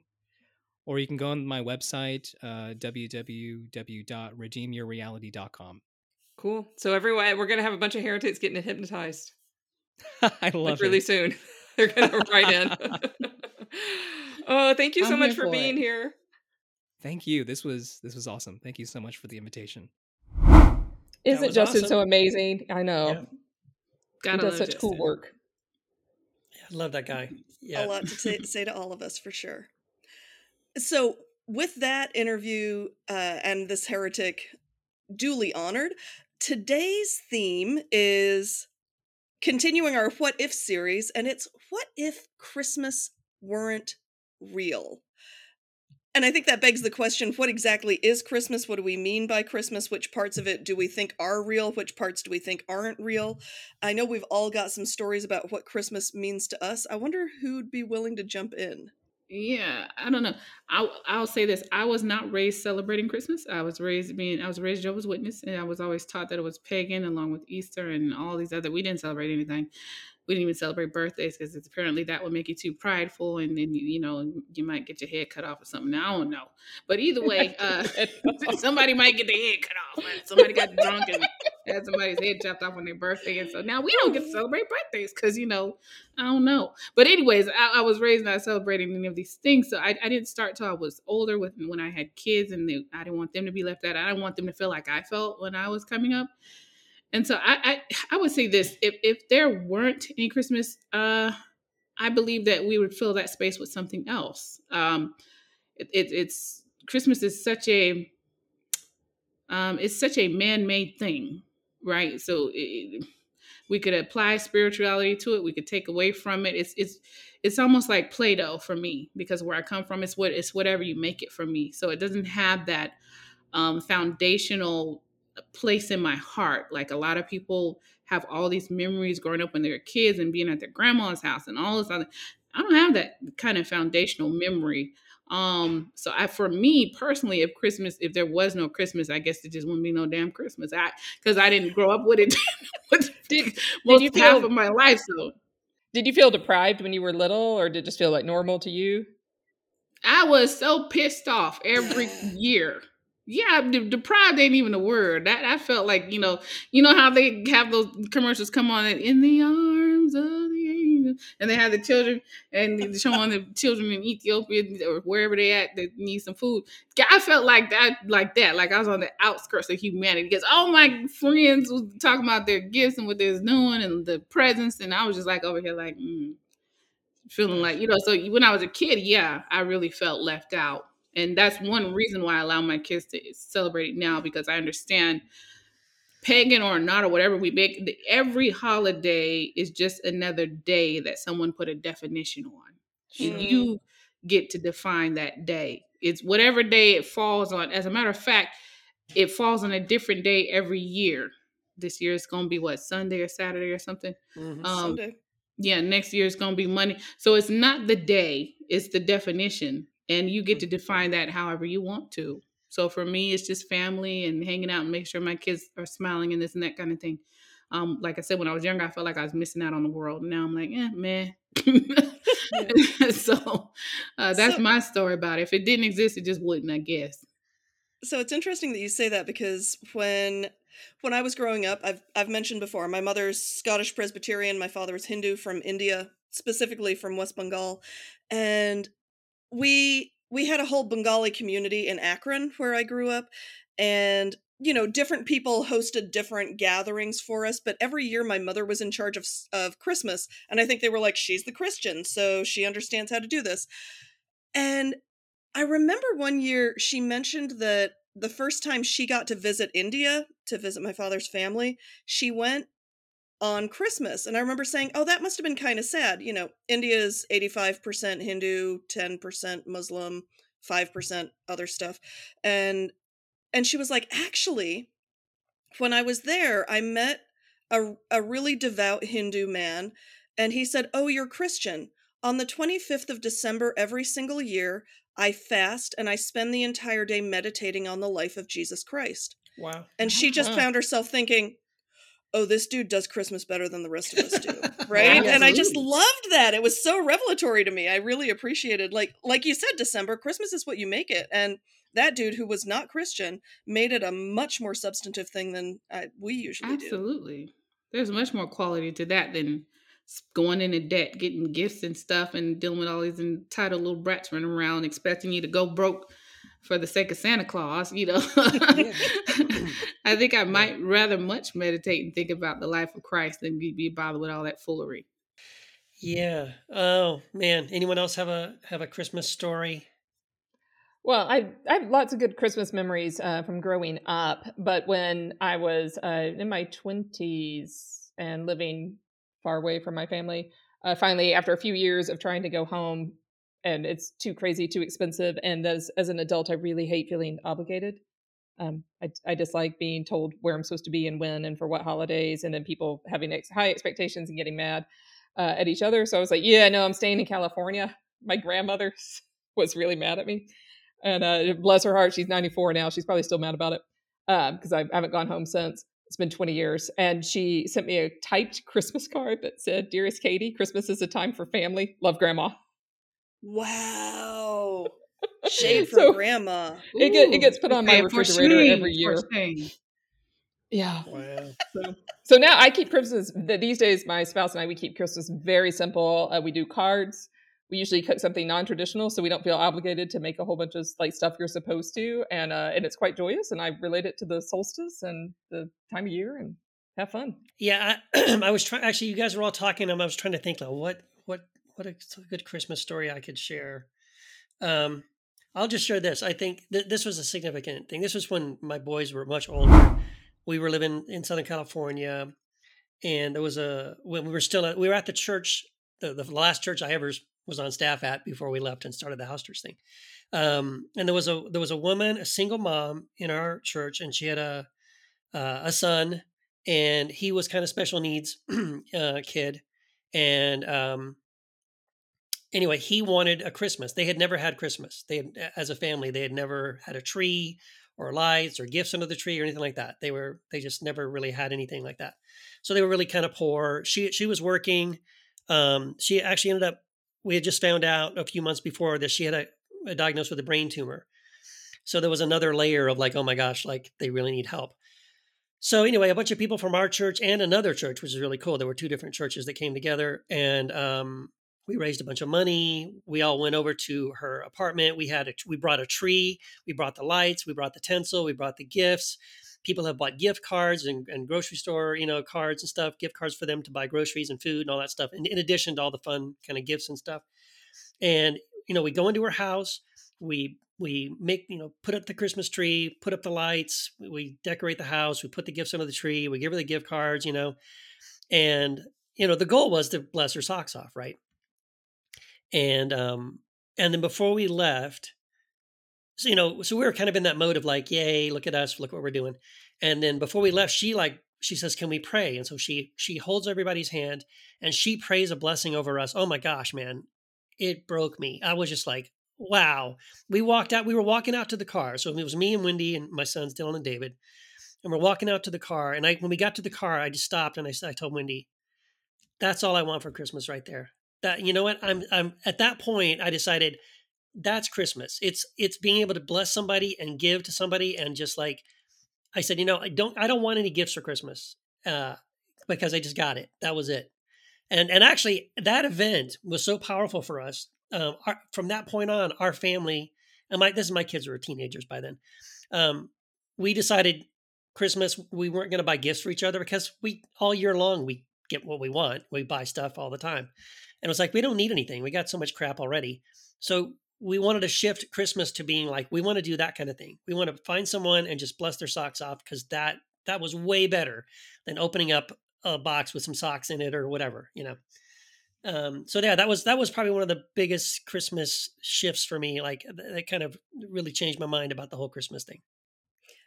Or you can go on my website, uh, www.redeemyourreality.com. Cool. So everyone we're gonna have a bunch of heretics getting hypnotized. I love like really it. soon. They're gonna write in. oh, thank you so I'm much for for being it. here. Thank you. This was this was awesome. Thank you so much for the invitation. Isn't Justin awesome. so amazing? I know. Yeah. He Gotta does love such cool Justin. work. I love that guy. Yeah. a lot to say, say to all of us for sure. So, with that interview uh, and this heretic duly honored, today's theme is continuing our What If series, and it's What If Christmas Weren't Real? And I think that begs the question what exactly is Christmas? What do we mean by Christmas? Which parts of it do we think are real? Which parts do we think aren't real? I know we've all got some stories about what Christmas means to us. I wonder who'd be willing to jump in. Yeah, I don't know. I'll I'll say this: I was not raised celebrating Christmas. I was raised being I was raised Jehovah's Witness, and I was always taught that it was pagan, along with Easter and all these other. We didn't celebrate anything. We didn't even celebrate birthdays because it's apparently that would make you too prideful, and then you, you know you might get your head cut off or something. I don't know, but either way, uh, somebody might get their head cut off. Somebody got drunk and had somebody's head chopped off on their birthday, and so now we don't get to celebrate birthdays because you know I don't know. But anyways, I, I was raised not celebrating any of these things, so I, I didn't start till I was older. With when I had kids, and they, I didn't want them to be left out. I didn't want them to feel like I felt when I was coming up. And so I, I, I would say this: if if there weren't any Christmas, uh, I believe that we would fill that space with something else. Um, it, it, it's Christmas is such a um, it's such a man-made thing, right? So it, we could apply spirituality to it. We could take away from it. It's it's it's almost like Play-Doh for me because where I come from, it's what it's whatever you make it for me. So it doesn't have that um, foundational place in my heart. Like a lot of people have all these memories growing up when they were kids and being at their grandma's house and all this other. I don't have that kind of foundational memory. Um, so I, for me personally, if Christmas, if there was no Christmas, I guess it just wouldn't be no damn Christmas. I, cause I didn't grow up with it Did, most you half feel- of my life. So did you feel deprived when you were little, or did it just feel like normal to you? I was so pissed off every year. Yeah, de- deprived ain't even a word. That I felt like you know, you know how they have those commercials come on in the arms of the angel, and they have the children and showing the children in Ethiopia or wherever they at that need some food. I felt like that, like that, like I was on the outskirts of humanity because all my friends was talking about their gifts and what they was doing and the presents, and I was just like over here like. Mm feeling like you know so when i was a kid yeah i really felt left out And that's one reason why I allow my kids to celebrate it now because I understand pagan or not or whatever we make every holiday is just another day that someone put a definition on. And you get to define that day. It's whatever day it falls on. As a matter of fact, it falls on a different day every year. This year it's going to be what Sunday or Saturday or something. Mhm. Um, Sunday. yeah, next year it's going to be Monday. So it's not the day, it's the definition. And you get to define that however you want to. So for me, it's just family and hanging out and make sure my kids are smiling and this and that kind of thing. Um, like I said, when I was younger, I felt like I was missing out on the world. Now I'm like, eh, man. so uh, that's So- my story about it. If it didn't exist, it just wouldn't, I guess. So it's interesting that you say that because when when I was growing up, I've I've mentioned before, my mother's Scottish Presbyterian, my father was Hindu from India, specifically from West Bengal, and we we had a whole Bengali community in Akron where I grew up, and you know different people hosted different gatherings for us but every year my mother was in charge of of christmas and i think they were like she's the christian so she understands how to do this. And I remember one year she mentioned that the first time she got to visit India to visit my father's family, she went on Christmas. And I remember saying, Oh, that must have been kind of sad. You know, India's 85% Hindu, 10% Muslim, 5% other stuff. And and she was like, actually, when I was there, I met a, a really devout Hindu man, and he said, Oh, you're Christian. On the 25th of December every single year, I fast and I spend the entire day meditating on the life of Jesus Christ. Wow. And she just Wow. found herself thinking, oh, this dude does Christmas better than the rest of us do. Right. And I just loved that. It was so revelatory to me. I really appreciated, like, like you said, December, Christmas is what you make it. And that dude who was not Christian made it a much more substantive thing than I, we usually do. Absolutely. There's much more quality to that than s- going into debt, getting gifts and stuff, and dealing with all these entitled little brats running around expecting you to go broke for the sake of Santa Claus. You know, I think I might rather much meditate and think about the life of Christ than be, be bothered with all that foolery. Yeah. Oh man. Anyone else have a have a Christmas story? Well, I I have lots of good Christmas memories uh, from growing up, but when I was uh, in my twenties and living far away from my family, uh, finally after a few years of trying to go home, and it's too crazy, too expensive, and as as an adult, I really hate feeling obligated. Um, I, I dislike being told where I'm supposed to be and when and for what holidays, and then people having ex- high expectations and getting mad uh, at each other. So I was like, yeah, no, I'm staying in California. My grandmother was really mad at me. And uh, bless her heart, she's 94 now. She's probably still mad about it because I haven't gone home since. It's been 20 years. And she sent me a typed Christmas card that said, Dearest Katie, Christmas is a time for family. Love grandma. Wow. Shade for So- grandma. It, get, it gets put on my say refrigerator shame, every year. Yeah. Wow. So now I keep Christmas. These days, my spouse and I we keep Christmas very simple. Uh, we do cards. We usually cook something non-traditional, so we don't feel obligated to make a whole bunch of like stuff you're supposed to, and uh, and it's quite joyous. And I relate it to the solstice and the time of year, and have fun. Yeah, I, I was trying. Actually, you guys were all talking. and I was trying to think like what what what a good Christmas story I could share. Um, I'll just share this. I think th- this was a significant thing. This was when my boys were much older. We were living in Southern California, and there was a when we were still at we were at the church, the, the last church I ever was on staff at before we left and started the house church thing. Um, and there was a there was a woman, a single mom in our church, and she had a uh, a son, and he was kind of special needs uh, kid, and um, anyway, he wanted a Christmas. They had never had Christmas. They had, as a family, they had never had a tree or lights or gifts under the tree or anything like that. They were they just never really had anything like that. So they were really kind of poor. She she was working. Um, she actually ended up. We had just found out a few months before that she had a, a diagnosed with a brain tumor. So there was another layer of like, oh my gosh, like they really need help. So anyway, a bunch of people from our church and another church, which is really cool. There were two different churches that came together, and um, we raised a bunch of money. We all went over to her apartment. We had a, we brought a tree. We brought the lights. We brought the tinsel. We brought the gifts. People have bought gift cards and, and grocery store, you know, cards and stuff, gift cards for them to buy groceries and food and all that stuff. In, in addition to all the fun kind of gifts and stuff. And you know, we go into her house. We we make you know put up the christmas tree put up the lights we decorate the house we put the gifts under the tree we give her the gift cards you know and you know the goal was to bless her socks off right and um and then before we left so you know so we were kind of in that mode of like yay look at us look what we're doing and then before we left she like she says can we pray and so she she holds everybody's hand and she prays a blessing over us oh my gosh man it broke me i was just like wow. We walked out, we were walking out to the car. So it was me and Wendy and my sons, Dylan and David. And we're walking out to the car. And I, when we got to the car, I just stopped and I, said, I told Wendy, that's all I want for Christmas right there. That, you know what? I'm, I'm at that point, I decided that's Christmas. It's, it's being able to bless somebody and give to somebody. And just like, I said, you know, I don't, I don't want any gifts for Christmas. Uh, because I just got it. That was it. And, and actually that event was so powerful for us um, our, from that point on, our family and my this is my kids were teenagers by then. Um, we decided Christmas we weren't going to buy gifts for each other because we all year long we get what we want. We buy stuff all the time, and it was like we don't need anything. We got so much crap already. So we wanted to shift Christmas to being like we want to do that kind of thing. We want to find someone and just bless their socks off because that that was way better than opening up a box with some socks in it or whatever, you know um, so yeah, that was that was probably one of the biggest Christmas shifts for me. Like that kind of really changed my mind about the whole Christmas thing.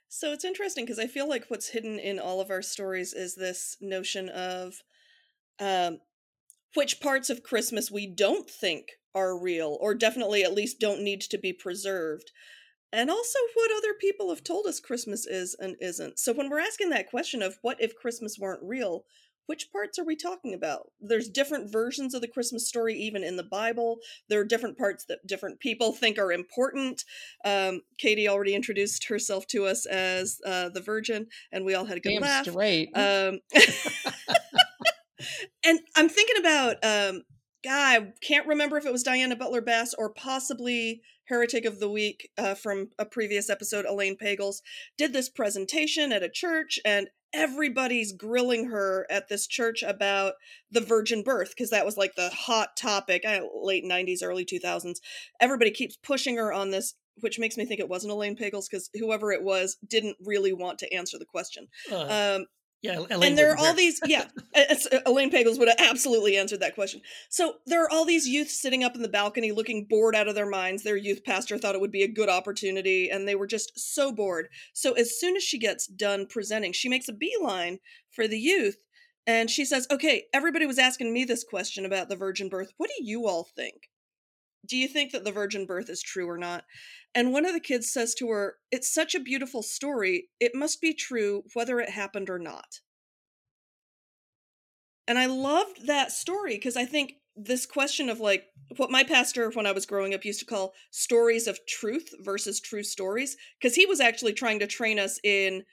So it's interesting because I feel like what's hidden in all of our stories is this notion of um, which parts of Christmas we don't think are real, or definitely at least don't need to be preserved, and also what other people have told us Christmas is and isn't. So when we're asking that question of what if Christmas weren't real, which parts are we talking about? There's different versions of the Christmas story, even in the Bible. There are different parts that different people think are important. Um, Katie already introduced herself to us as uh, the Virgin, and we all had a good Damn laugh. straight. Um, and I'm thinking about, um, God, I can't remember if it was Diana Butler Bass or possibly Heretic of the Week uh, from a previous episode, Elaine Pagels, did this presentation at a church, and everybody's grilling her at this church about the virgin birth because that was like the hot topic late 90s early 2000s everybody keeps pushing her on this which makes me think it wasn't elaine pagels because whoever it was didn't really want to answer the question. Uh, um, yeah, Elaine and there are all these. Yeah, uh, Elaine Pagels would have absolutely answered that question. So there are all these youth sitting up in the balcony, looking bored out of their minds. Their youth pastor thought it would be a good opportunity, and they were just so bored. So as soon as she gets done presenting, she makes a beeline for the youth, and she says, "Okay, everybody was asking me this question about the virgin birth. What do you all think?" Do you think that the virgin birth is true or not? And one of the kids says to her, It's such a beautiful story. It must be true whether it happened or not. And I loved that story because I think this question of like what my pastor when I was growing up used to call stories of truth versus true stories, because he was actually trying to train us in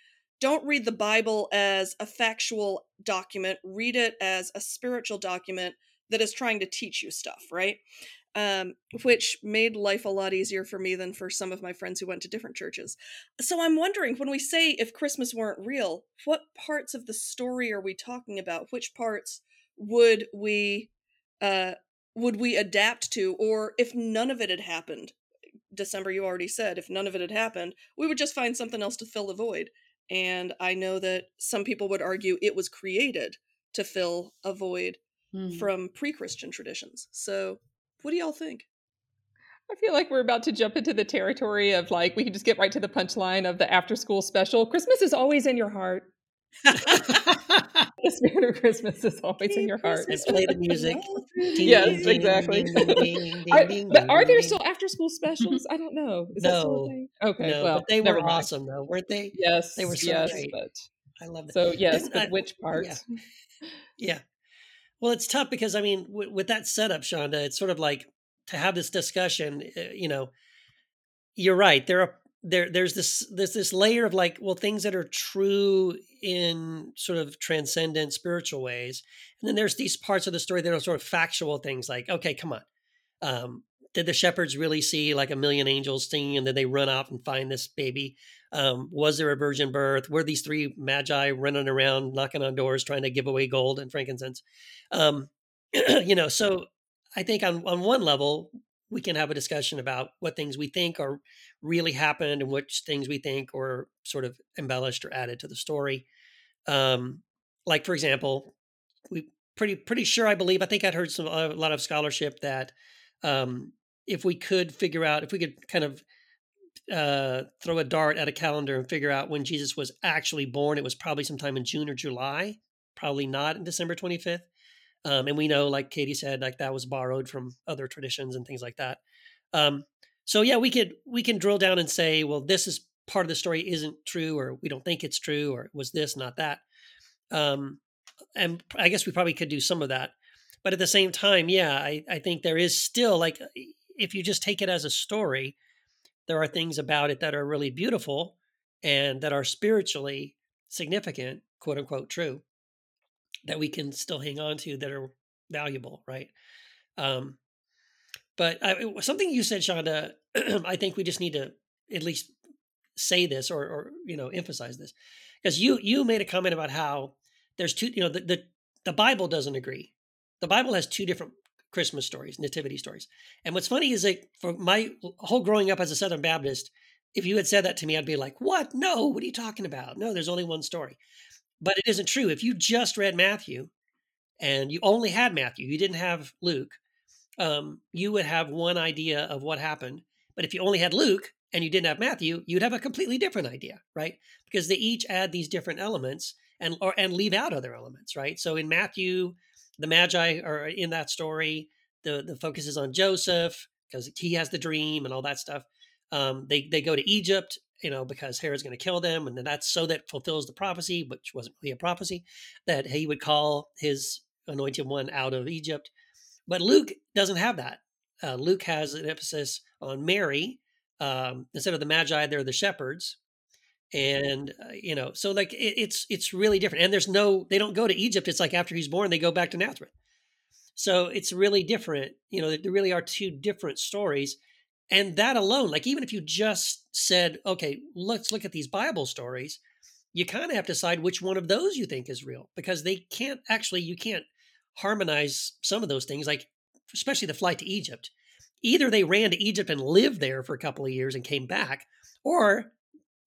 don't read the Bible as a factual document, read it as a spiritual document that is trying to teach you stuff, right? Um, which made life a lot easier for me than for some of my friends who went to different churches. So I'm wondering when we say if Christmas weren't real, what parts of the story are we talking about? Which parts would we uh, would we adapt to, or if none of it had happened? December, you already said, if none of it had happened, we would just find something else to fill the void. And I know that some people would argue it was created to fill a void mm. from pre Christian traditions. So what do y'all think? I feel like we're about to jump into the territory of like we can just get right to the punchline of the after school special. Christmas is always in your heart. the spirit of Christmas is always in your heart. Let's play the music. yes, exactly. but are there still after school specials? I don't know. Is no. Okay. No, well, they were awesome though, weren't they? Yes. They were so yes, great. But, I love that. So yes, but which parts? Yeah. yeah. Well, it's tough because I mean, w- with that setup, Shonda, it's sort of like to have this discussion. Uh, you know, you're right. There are there there's this there's this layer of like, well, things that are true in sort of transcendent spiritual ways, and then there's these parts of the story that are sort of factual things, like, okay, come on, um, did the shepherds really see like a million angels singing, and then they run off and find this baby? Um, was there a virgin birth? Were these three magi running around knocking on doors trying to give away gold and frankincense? Um, you know, so I think on on one level we can have a discussion about what things we think are really happened and which things we think are sort of embellished or added to the story. Um, like for example, we pretty pretty sure I believe I think I'd heard some a lot of scholarship that um, if we could figure out if we could kind of uh, throw a dart at a calendar and figure out when Jesus was actually born, it was probably sometime in June or July, probably not in December 25th. Um, and we know, like Katie said, like that was borrowed from other traditions and things like that. Um, so yeah, we could we can drill down and say, well, this is part of the story isn't true, or we don't think it's true, or was this not that. Um, and I guess we probably could do some of that, but at the same time, yeah, I, I think there is still like if you just take it as a story, there are things about it that are really beautiful and that are spiritually significant, quote unquote, true that we can still hang on to that are valuable, right? Um, but I, something you said, Shonda, I think we just need to at least say this or, or you know emphasize this because you you made a comment about how there's two you know the, the the Bible doesn't agree. The Bible has two different Christmas stories, nativity stories. And what's funny is that for my whole growing up as a Southern Baptist, if you had said that to me, I'd be like, "What? No, what are you talking about? No, there's only one story." But it isn't true. If you just read Matthew and you only had Matthew, you didn't have Luke, um, you would have one idea of what happened. But if you only had Luke and you didn't have Matthew, you'd have a completely different idea, right? Because they each add these different elements and or and leave out other elements, right? So in Matthew, the Magi are in that story. The the focus is on Joseph because he has the dream and all that stuff. Um, they they go to Egypt you know, because Herod's going to kill them. And then that's so that fulfills the prophecy, which wasn't really a prophecy, that he would call his anointed one out of Egypt. But Luke doesn't have that. Uh, Luke has an emphasis on Mary. Um, instead of the Magi, they're the shepherds. And uh, you know, so like it, it's it's really different. And there's no, they don't go to Egypt. It's like after he's born, they go back to Nazareth. So it's really different. You know, there really are two different stories and that alone, like even if you just said, okay, let's look at these Bible stories, you kind of have to decide which one of those you think is real because they can't actually, you can't harmonize some of those things, like especially the flight to Egypt. Either they ran to Egypt and lived there for a couple of years and came back, or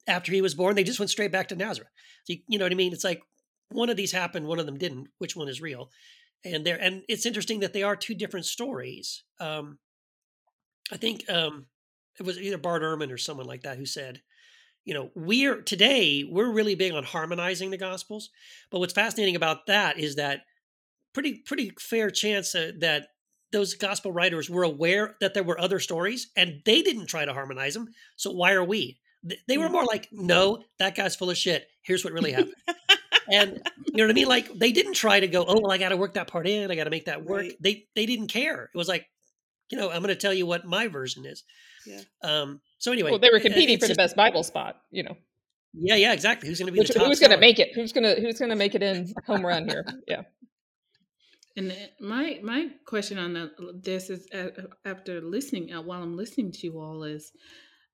after he was born, they just went straight back to Nazareth. So you, you know what I mean? It's like one of these happened, one of them didn't. Which one is real? And there, and it's interesting that they are two different stories. Um, I think um, it was either Bart Ehrman or someone like that who said, you know, we're today we're really big on harmonizing the gospels, but what's fascinating about that is that pretty pretty fair chance uh, that those gospel writers were aware that there were other stories and they didn't try to harmonize them. So why are we? They were mm. more like, no, that guy's full of shit. Here's what really happened. and you know what I mean? Like they didn't try to go, oh, well, I got to work that part in. I got to make that work. Right. They they didn't care. It was like, you know, I'm going to tell you what my version is. Yeah. Um, so anyway, well, they were competing for the best Bible spot, you know. Yeah, yeah, exactly. Who's going to be Which, the top? Who's going to make it? Who's going to who's going to make it in home run here? Yeah. And my my question on the, this is uh, after listening uh, while I'm listening to you all is,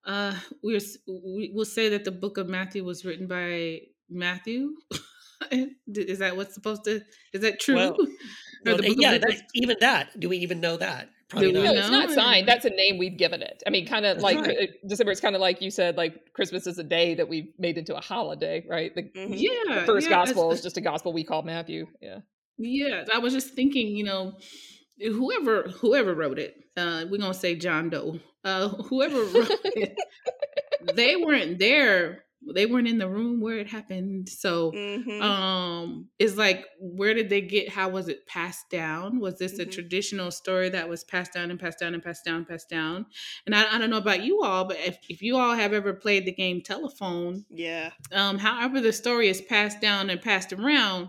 uh, we're we will say that the book of Matthew was written by Matthew. is that what's supposed to? Is that true? Well, well yeah, that, even that. Do we even know that? Probably not. No, it's not signed. That's a name we've given it. I mean, kind of like right. Uh, December. It's kind of like you said, like Christmas is a day that we've made into a holiday, right? The, mm-hmm. yeah. The first yeah, gospel is just a gospel we call Matthew. Yeah. Yeah. I was just thinking, you know, whoever whoever wrote it, uh, we're gonna say John Doe. Uh, whoever wrote it, they weren't there. They weren't in the room where it happened. So mm-hmm. um it's like where did they get how was it passed down? Was this mm-hmm. a traditional story that was passed down and passed down and passed down passed down? And i, I don't know about you all but if, if you all have ever played the game telephone yeah. um however the story is passed down and passed around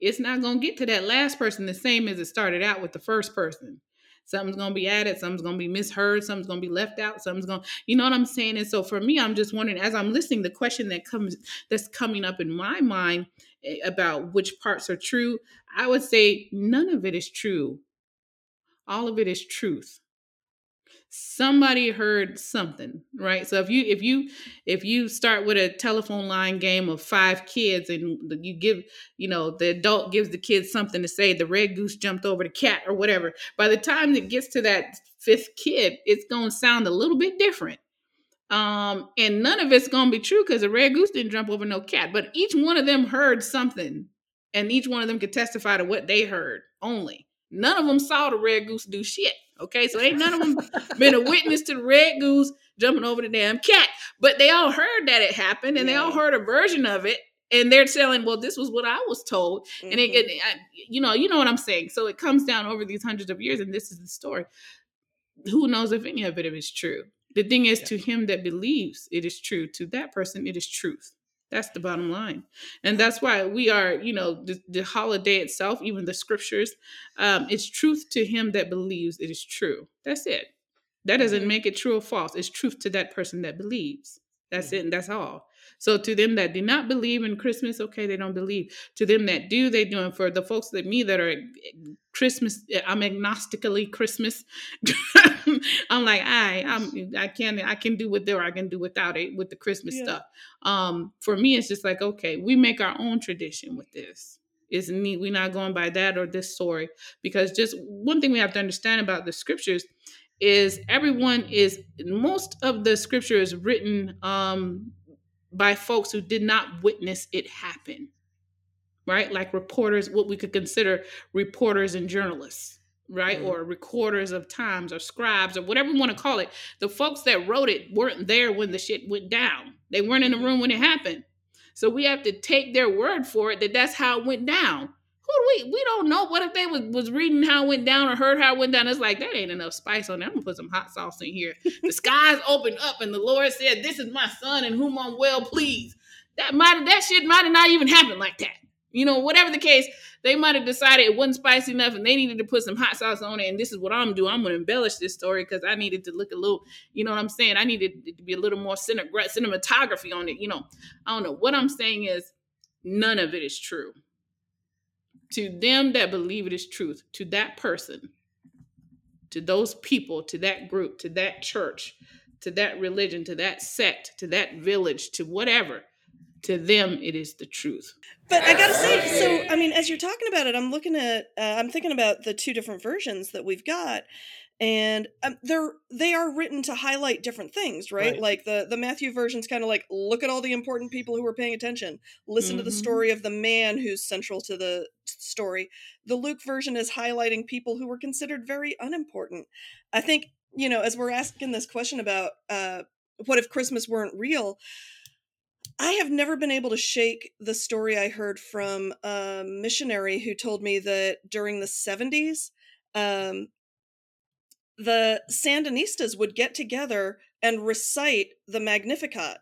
it's not going to get to that last person the same as it started out with the first person something's gonna be added, something's gonna be misheard, something's gonna be left out, something's gonna, you know what I'm saying? And so for me, I'm just wondering, as I'm listening, the question that comes that's coming up in my mind eh, about which parts are true, I would say none of it is true. All of it is truth. Somebody heard something right? So if you if you if you start with a telephone line game of five kids and you give you know the adult gives the kids something to say the red goose jumped over the cat or whatever by the time it gets to that fifth kid it's going to sound a little bit different. Um and none of it's going to be true because the red goose didn't jump over no cat but each one of them heard something and each one of them could testify to what they heard only none of them saw the red goose do shit Okay, so ain't none of them been a witness to the red goose jumping over the damn cat, but they all heard that it happened, and yeah. they all heard a version of it, and they're telling, "Well, this was what I was told," mm-hmm. and it, it I, you know, you know what I'm saying. So it comes down over these hundreds of years, and this is the story. Who knows if any of it is true? The thing is, yeah. to him that believes, it is true. To that person, it is truth. That's the bottom line. And that's why we are, you know, the, the holiday itself, even the scriptures, um, it's truth to him that believes it is true. That's it. That doesn't mm-hmm. make it true or false. It's truth to that person that believes. That's mm-hmm. it, and that's all. So to them that do not believe in Christmas, okay, they don't believe. To them that do, they do. And for the folks that me that are Christmas, I'm agnostically Christmas. I'm like, I, I'm, I can, I can do with it or I can do without it with the Christmas yeah. stuff. Um, for me, it's just like, okay, we make our own tradition with this. It's neat. We're not going by that or this story because just one thing we have to understand about the scriptures is everyone is most of the scripture is written um by folks who did not witness it happen, right? Like reporters, what we could consider reporters and journalists, right? Mm-hmm. Or recorders of times or scribes or whatever you want to call it. The folks that wrote it weren't there when the shit went down, they weren't in the room when it happened. So we have to take their word for it that that's how it went down we we don't know. What if they was, was reading how it went down or heard how it went down? It's like that ain't enough spice on there. I'm gonna put some hot sauce in here. the skies opened up and the Lord said, This is my son in whom I'm well pleased. That might that shit might have not even happened like that. You know, whatever the case, they might have decided it wasn't spicy enough and they needed to put some hot sauce on it. And this is what I'm doing. I'm gonna embellish this story because I needed to look a little, you know what I'm saying? I needed to be a little more cinematography on it. You know, I don't know. What I'm saying is none of it is true to them that believe it is truth, to that person, to those people, to that group, to that church, to that religion, to that sect, to that village, to whatever, to them it is the truth. But I gotta say, so I mean, as you're talking about it, I'm looking at, uh, I'm thinking about the two different versions that we've got, and um, they're they are written to highlight different things right, right. like the the matthew version's kind of like look at all the important people who are paying attention listen mm-hmm. to the mm-hmm. story of the man who's central to the story the luke version is highlighting people who were considered very unimportant i think you know as we're asking this question about uh what if christmas weren't real I have never been able to shake the story I heard from a missionary who told me that during the 70s, um, the Sandinistas would get together and recite the Magnificat,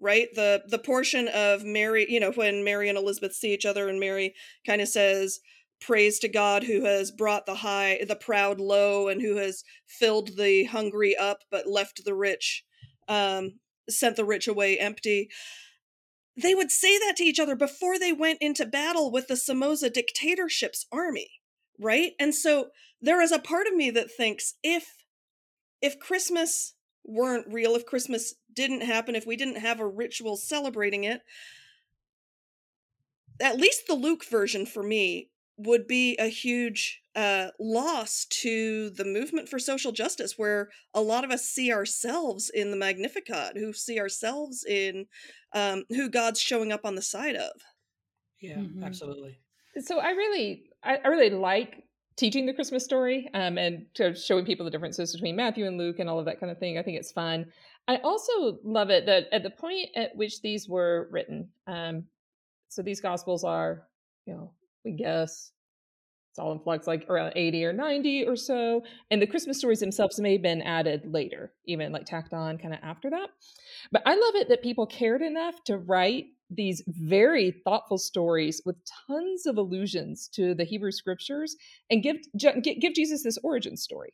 right? The the portion of Mary, you know, when Mary and Elizabeth see each other and Mary kind of says, Praise to God who has brought the high the proud low and who has filled the hungry up but left the rich um sent the rich away empty. They would say that to each other before they went into battle with the Somoza dictatorship's army, right? And so there is a part of me that thinks if if Christmas weren't real, if Christmas didn't happen, if we didn't have a ritual celebrating it, at least the Luke version for me would be a huge uh, loss to the movement for social justice, where a lot of us see ourselves in the Magnificat, who see ourselves in um, who God's showing up on the side of. Yeah, mm-hmm. absolutely. So I really, I, I really like teaching the Christmas story um, and showing people the differences between Matthew and Luke and all of that kind of thing. I think it's fun. I also love it that at the point at which these were written, um, so these Gospels are, you know, we guess it's all in flux, like around 80 or 90 or so. And the Christmas stories themselves may have been added later, even like tacked on kind of after that. But I love it that people cared enough to write these very thoughtful stories with tons of allusions to the Hebrew scriptures and give give Jesus this origin story.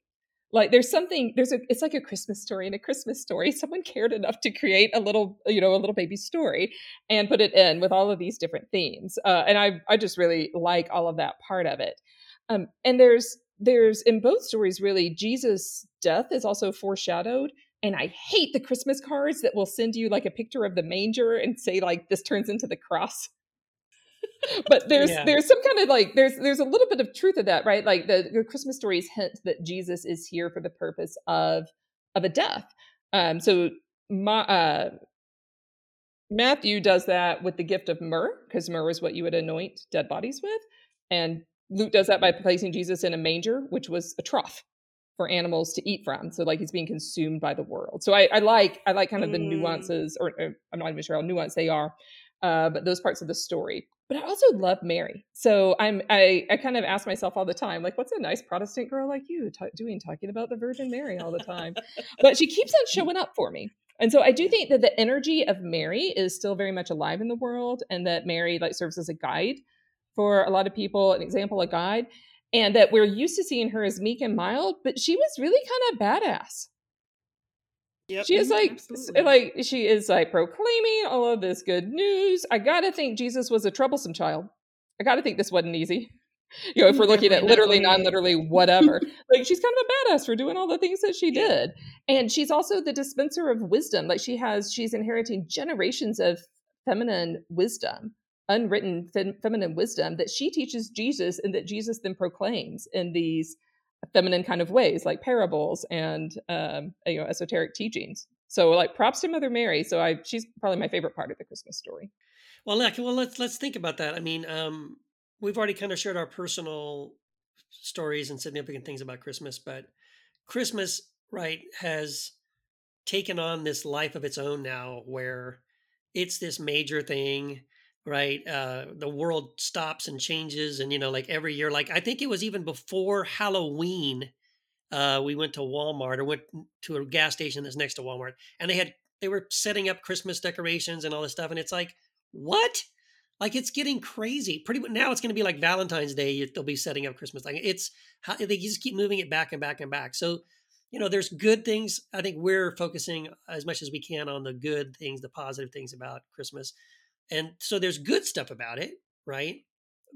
Like there's something there's a it's like a Christmas story and a Christmas story. Someone cared enough to create a little you know a little baby story and put it in with all of these different themes. Uh, and I I just really like all of that part of it. Um, and there's there's in both stories really Jesus' death is also foreshadowed. And I hate the Christmas cards that will send you like a picture of the manger and say like this turns into the cross. but there's Yeah. there's some kind of like there's there's a little bit of truth of that, right? Like the, the Christmas stories hint that Jesus is here for the purpose of of a death. Um, so my, uh, Matthew does that with the gift of myrrh, because myrrh is what you would anoint dead bodies with. And Luke does that by placing Jesus in a manger, which was a trough for animals to eat from. So like he's being consumed by the world. So I, I like I like kind of the Mm. nuances, or, or I'm not even sure how nuanced they are, uh, but those parts of the story. But I also love Mary. So I'm I I kind of ask myself all the time, like, what's a nice Protestant girl like you ta- doing talking about the Virgin Mary all the time? but she keeps on showing up for me. And so I do think that the energy of Mary is still very much alive in the world, and that Mary like serves as a guide for a lot of people, an example, a guide, and that we're used to seeing her as meek and mild, but she was really kind of badass. Yep. She is Mhm, like, absolutely. like she is like proclaiming all of this good news. I gotta think Jesus was a troublesome child. I gotta think this wasn't easy. You know, if we're looking at literally, non-literally, whatever. like she's kind of a badass for doing all the things that she Yeah. did, and she's also the dispenser of wisdom. Like she has, she's inheriting generations of feminine wisdom, unwritten fem- feminine wisdom that she teaches Jesus, and that Jesus then proclaims in these feminine kind of ways, like parables and um, you know esoteric teachings. So, like, props to Mother Mary. So, I she's probably my favorite part of the Christmas story. Well, well, let's let's think about that. I mean, um, we've already kind of shared our personal stories and significant things about Christmas, but Christmas, right, has taken on this life of its own now, where it's this major thing, right? Uh, the world stops and changes, and you know, like every year, like I think it was even before Halloween, uh, we went to Walmart or went to a gas station that's next to Walmart, and they had they were setting up Christmas decorations and all this stuff, and it's like, what? Like it's getting crazy. Pretty now, it's going to be like Valentine's Day. They'll be setting up Christmas. Like it's how they just keep moving it back and back and back. So, you know, there's good things. I think we're focusing as much as we can on the good things, the positive things about Christmas, and so there's good stuff about it, right?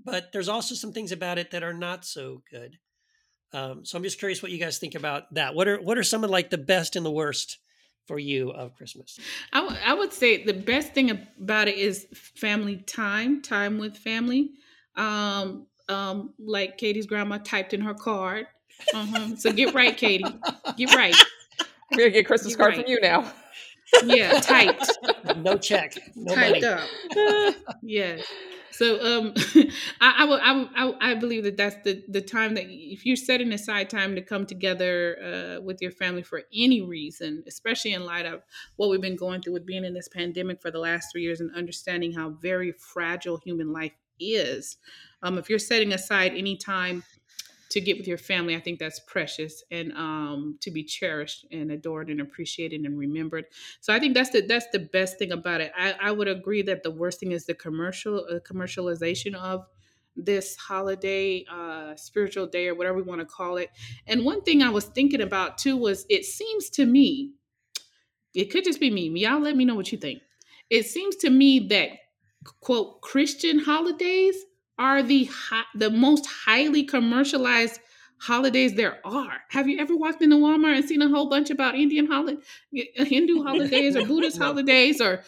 But there's also some things about it that are not so good. Um, so I'm just curious what you guys think about that. What are what are some of like the best and the worst for you of Christmas? I, w- I would say the best thing about it is family time, time with family. Um, um, like Katie's grandma typed in her card. Uh-huh. So get right, Katie. Get right. I'm gonna get a Christmas You're card right. from you now. Yeah, tight. No check, no typed money. up. yeah. So um, I, I, would, I, I believe that that's the the time that if you're setting aside time to come together uh, with your family for any reason, especially in light of what we've been going through with being in this pandemic for the last three years and understanding how very fragile human life is. Um, if you're setting aside any time to get with your family, I think that's precious and um, to be cherished and adored and appreciated and remembered. So I think that's the that's the best thing about it. I, I would agree that the worst thing is the commercial uh, commercialization of this holiday, uh, spiritual day, or whatever we want to call it. And one thing I was thinking about too was it seems to me, it could just be me. Y'all let me know what you think. It seems to me that quote Christian holidays are the the most highly commercialized holidays there are. Have you ever walked into Walmart and seen a whole bunch about Indian holiday, Hindu holidays or Buddhist No. holidays or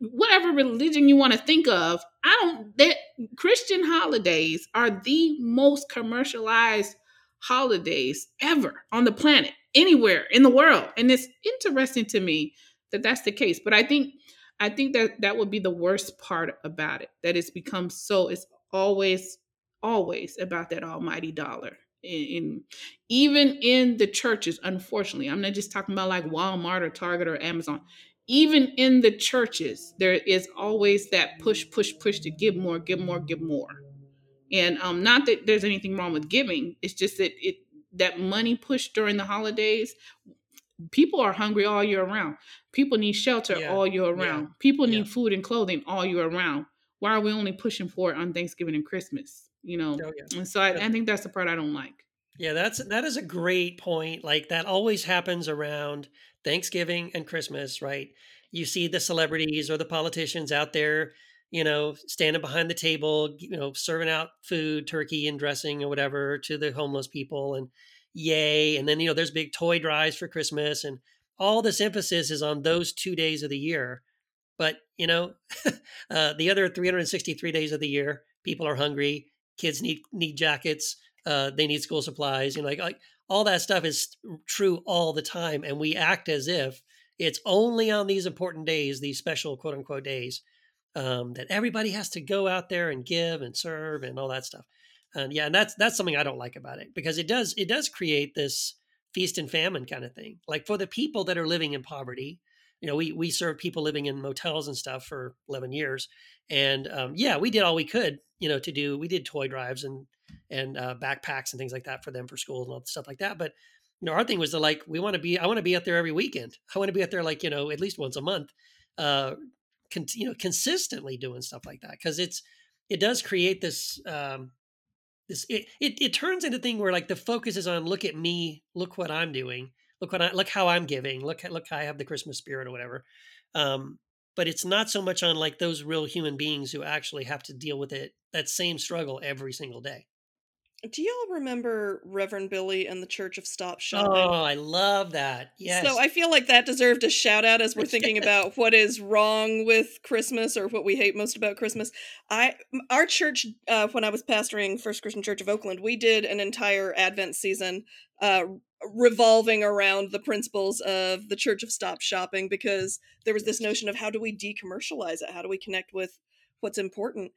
whatever religion you want to think of? I don't that Christian holidays are the most commercialized holidays ever on the planet, anywhere in the world. And it's interesting to me that that's the case. But I think I think that that would be the worst part about it. That it's become so it's always always about that almighty dollar. In, in even in the churches, unfortunately, I'm not just talking about like Walmart or Target or Amazon. Even in the churches, there is always that push, push, push to give more, give more, give more. And um, not that there's anything wrong with giving. It's just that it that money push during the holidays. People are hungry all year round. People need shelter Yeah, all year yeah, round. People yeah. need food and clothing all year round. Why are we only pushing for it on Thanksgiving and Christmas? You know, Oh, yeah. and so I, Yeah. I think that's the part I don't like. Yeah, that's that is a great point. Like that always happens around Thanksgiving and Christmas, right? You see the celebrities or the politicians out there you know, standing behind the table, you know, serving out food, turkey and dressing or whatever to the homeless people and yay. And then, you know, there's big toy drives for Christmas and all this emphasis is on those two days of the year. But, you know, uh, the other 363 days of the year, people are hungry, kids need need jackets, uh, they need school supplies, you know, like, like all that stuff is true all the time. And we act as if it's only on these important days, these special quote unquote days, um, that everybody has to go out there and give and serve and all that stuff. And yeah, and that's that's something I don't like about it because it does it does create this feast and famine kind of thing. Like for the people that are living in poverty, you know, we we served people living in motels and stuff for eleven years, and um, yeah, we did all we could, you know, to do. We did toy drives and and uh, backpacks and things like that for them for school and all the stuff like that. But you know, our thing was to like we want to be. I want to be out there every weekend. I want to be out there like you know at least once a month, uh, con- you know, consistently doing stuff like that because it's it does create this um, this it, it it turns into a thing where like the focus is on look at me, look what I'm doing, look what I look how I'm giving, look look how I have the Christmas spirit or whatever. Um, but it's not so much on like those real human beings who actually have to deal with it that same struggle every single day. Do y'all remember Reverend Billy and the Church of Stop Shopping? Oh, I love that. Yes. So I feel like that deserved a shout out as we're thinking about what is wrong with Christmas or what we hate most about Christmas. I our church uh, when I was pastoring First Christian Church of Oakland, we did an entire Advent season uh, revolving around the principles of the Church of Stop Shopping because there was this notion of how do we decommercialize it? How do we connect with what's important?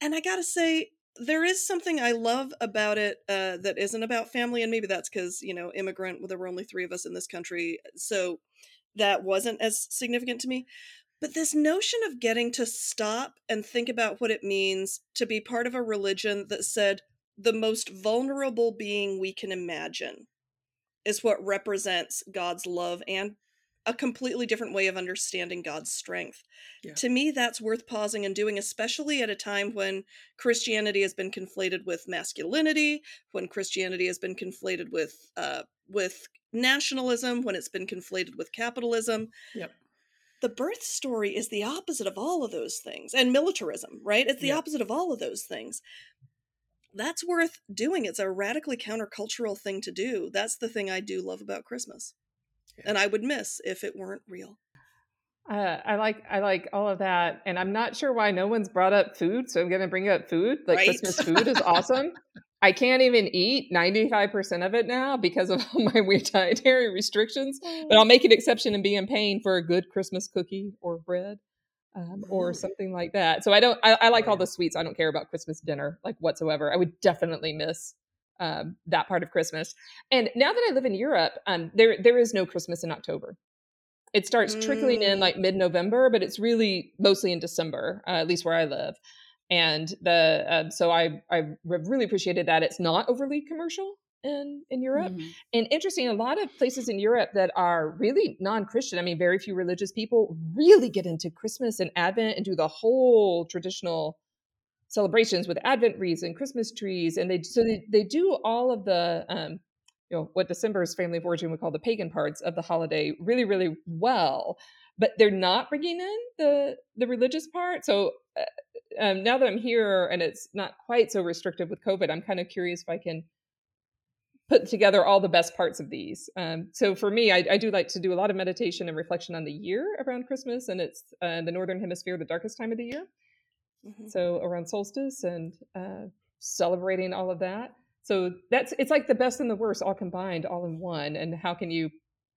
And I got to say there is something I love about it uh, that isn't about family, and maybe that's because you know immigrant. Well, there were only three of us in this country, so that wasn't as significant to me. But this notion of getting to stop and think about what it means to be part of a religion that said the most vulnerable being we can imagine is what represents God's love and a completely different way of understanding God's strength. Yeah. To me, that's worth pausing and doing, especially at a time when Christianity has been conflated with masculinity, when Christianity has been conflated with uh, with nationalism, when it's been conflated with capitalism. Yep. The birth story is the opposite of all of those things, and militarism, right? It's the yep. opposite of all of those things. That's worth doing. It's a radically countercultural thing to do. That's the thing I do love about Christmas and I would miss if it weren't real. Uh, I like I like all of that, and I'm not sure why no one's brought up food, so I'm going to bring up food. Like right? Christmas food is awesome. I can't even eat 95% of it now because of my weird dietary restrictions, but I'll make an exception and be in pain for a good Christmas cookie or bread. Um, or something like that. So I don't. I, I like all the sweets. I don't care about Christmas dinner like whatsoever. I would definitely miss um, that part of Christmas. And now that I live in Europe, um, there there is no Christmas in October. It starts mm. trickling in like mm. mid November, but it's really mostly in December, uh, at least where I live. And the uh, so I I really appreciated that it's not overly commercial in in Europe. Mm-hmm. And interesting, a lot of places in Europe that are really non-Christian. I mean, very few religious people really get into Christmas and Advent and do the whole traditional celebrations with Advent wreaths and Christmas trees, and they so they, they do all of the um, you know what December's family of origin would call the pagan parts of the holiday really really well, but they're not bringing in the the religious part. So uh, um, now that I'm here and it's not quite so restrictive with COVID, I'm kind of curious if I can put together all the best parts of these. Um, so for me, I, I, do like to do a lot of meditation and reflection on the year around Christmas, and it's uh, the northern hemisphere, the darkest time of the year. Mm-hmm. So around solstice and uh, celebrating all of that. So that's it's like the best and the worst all combined, all in one. And how can you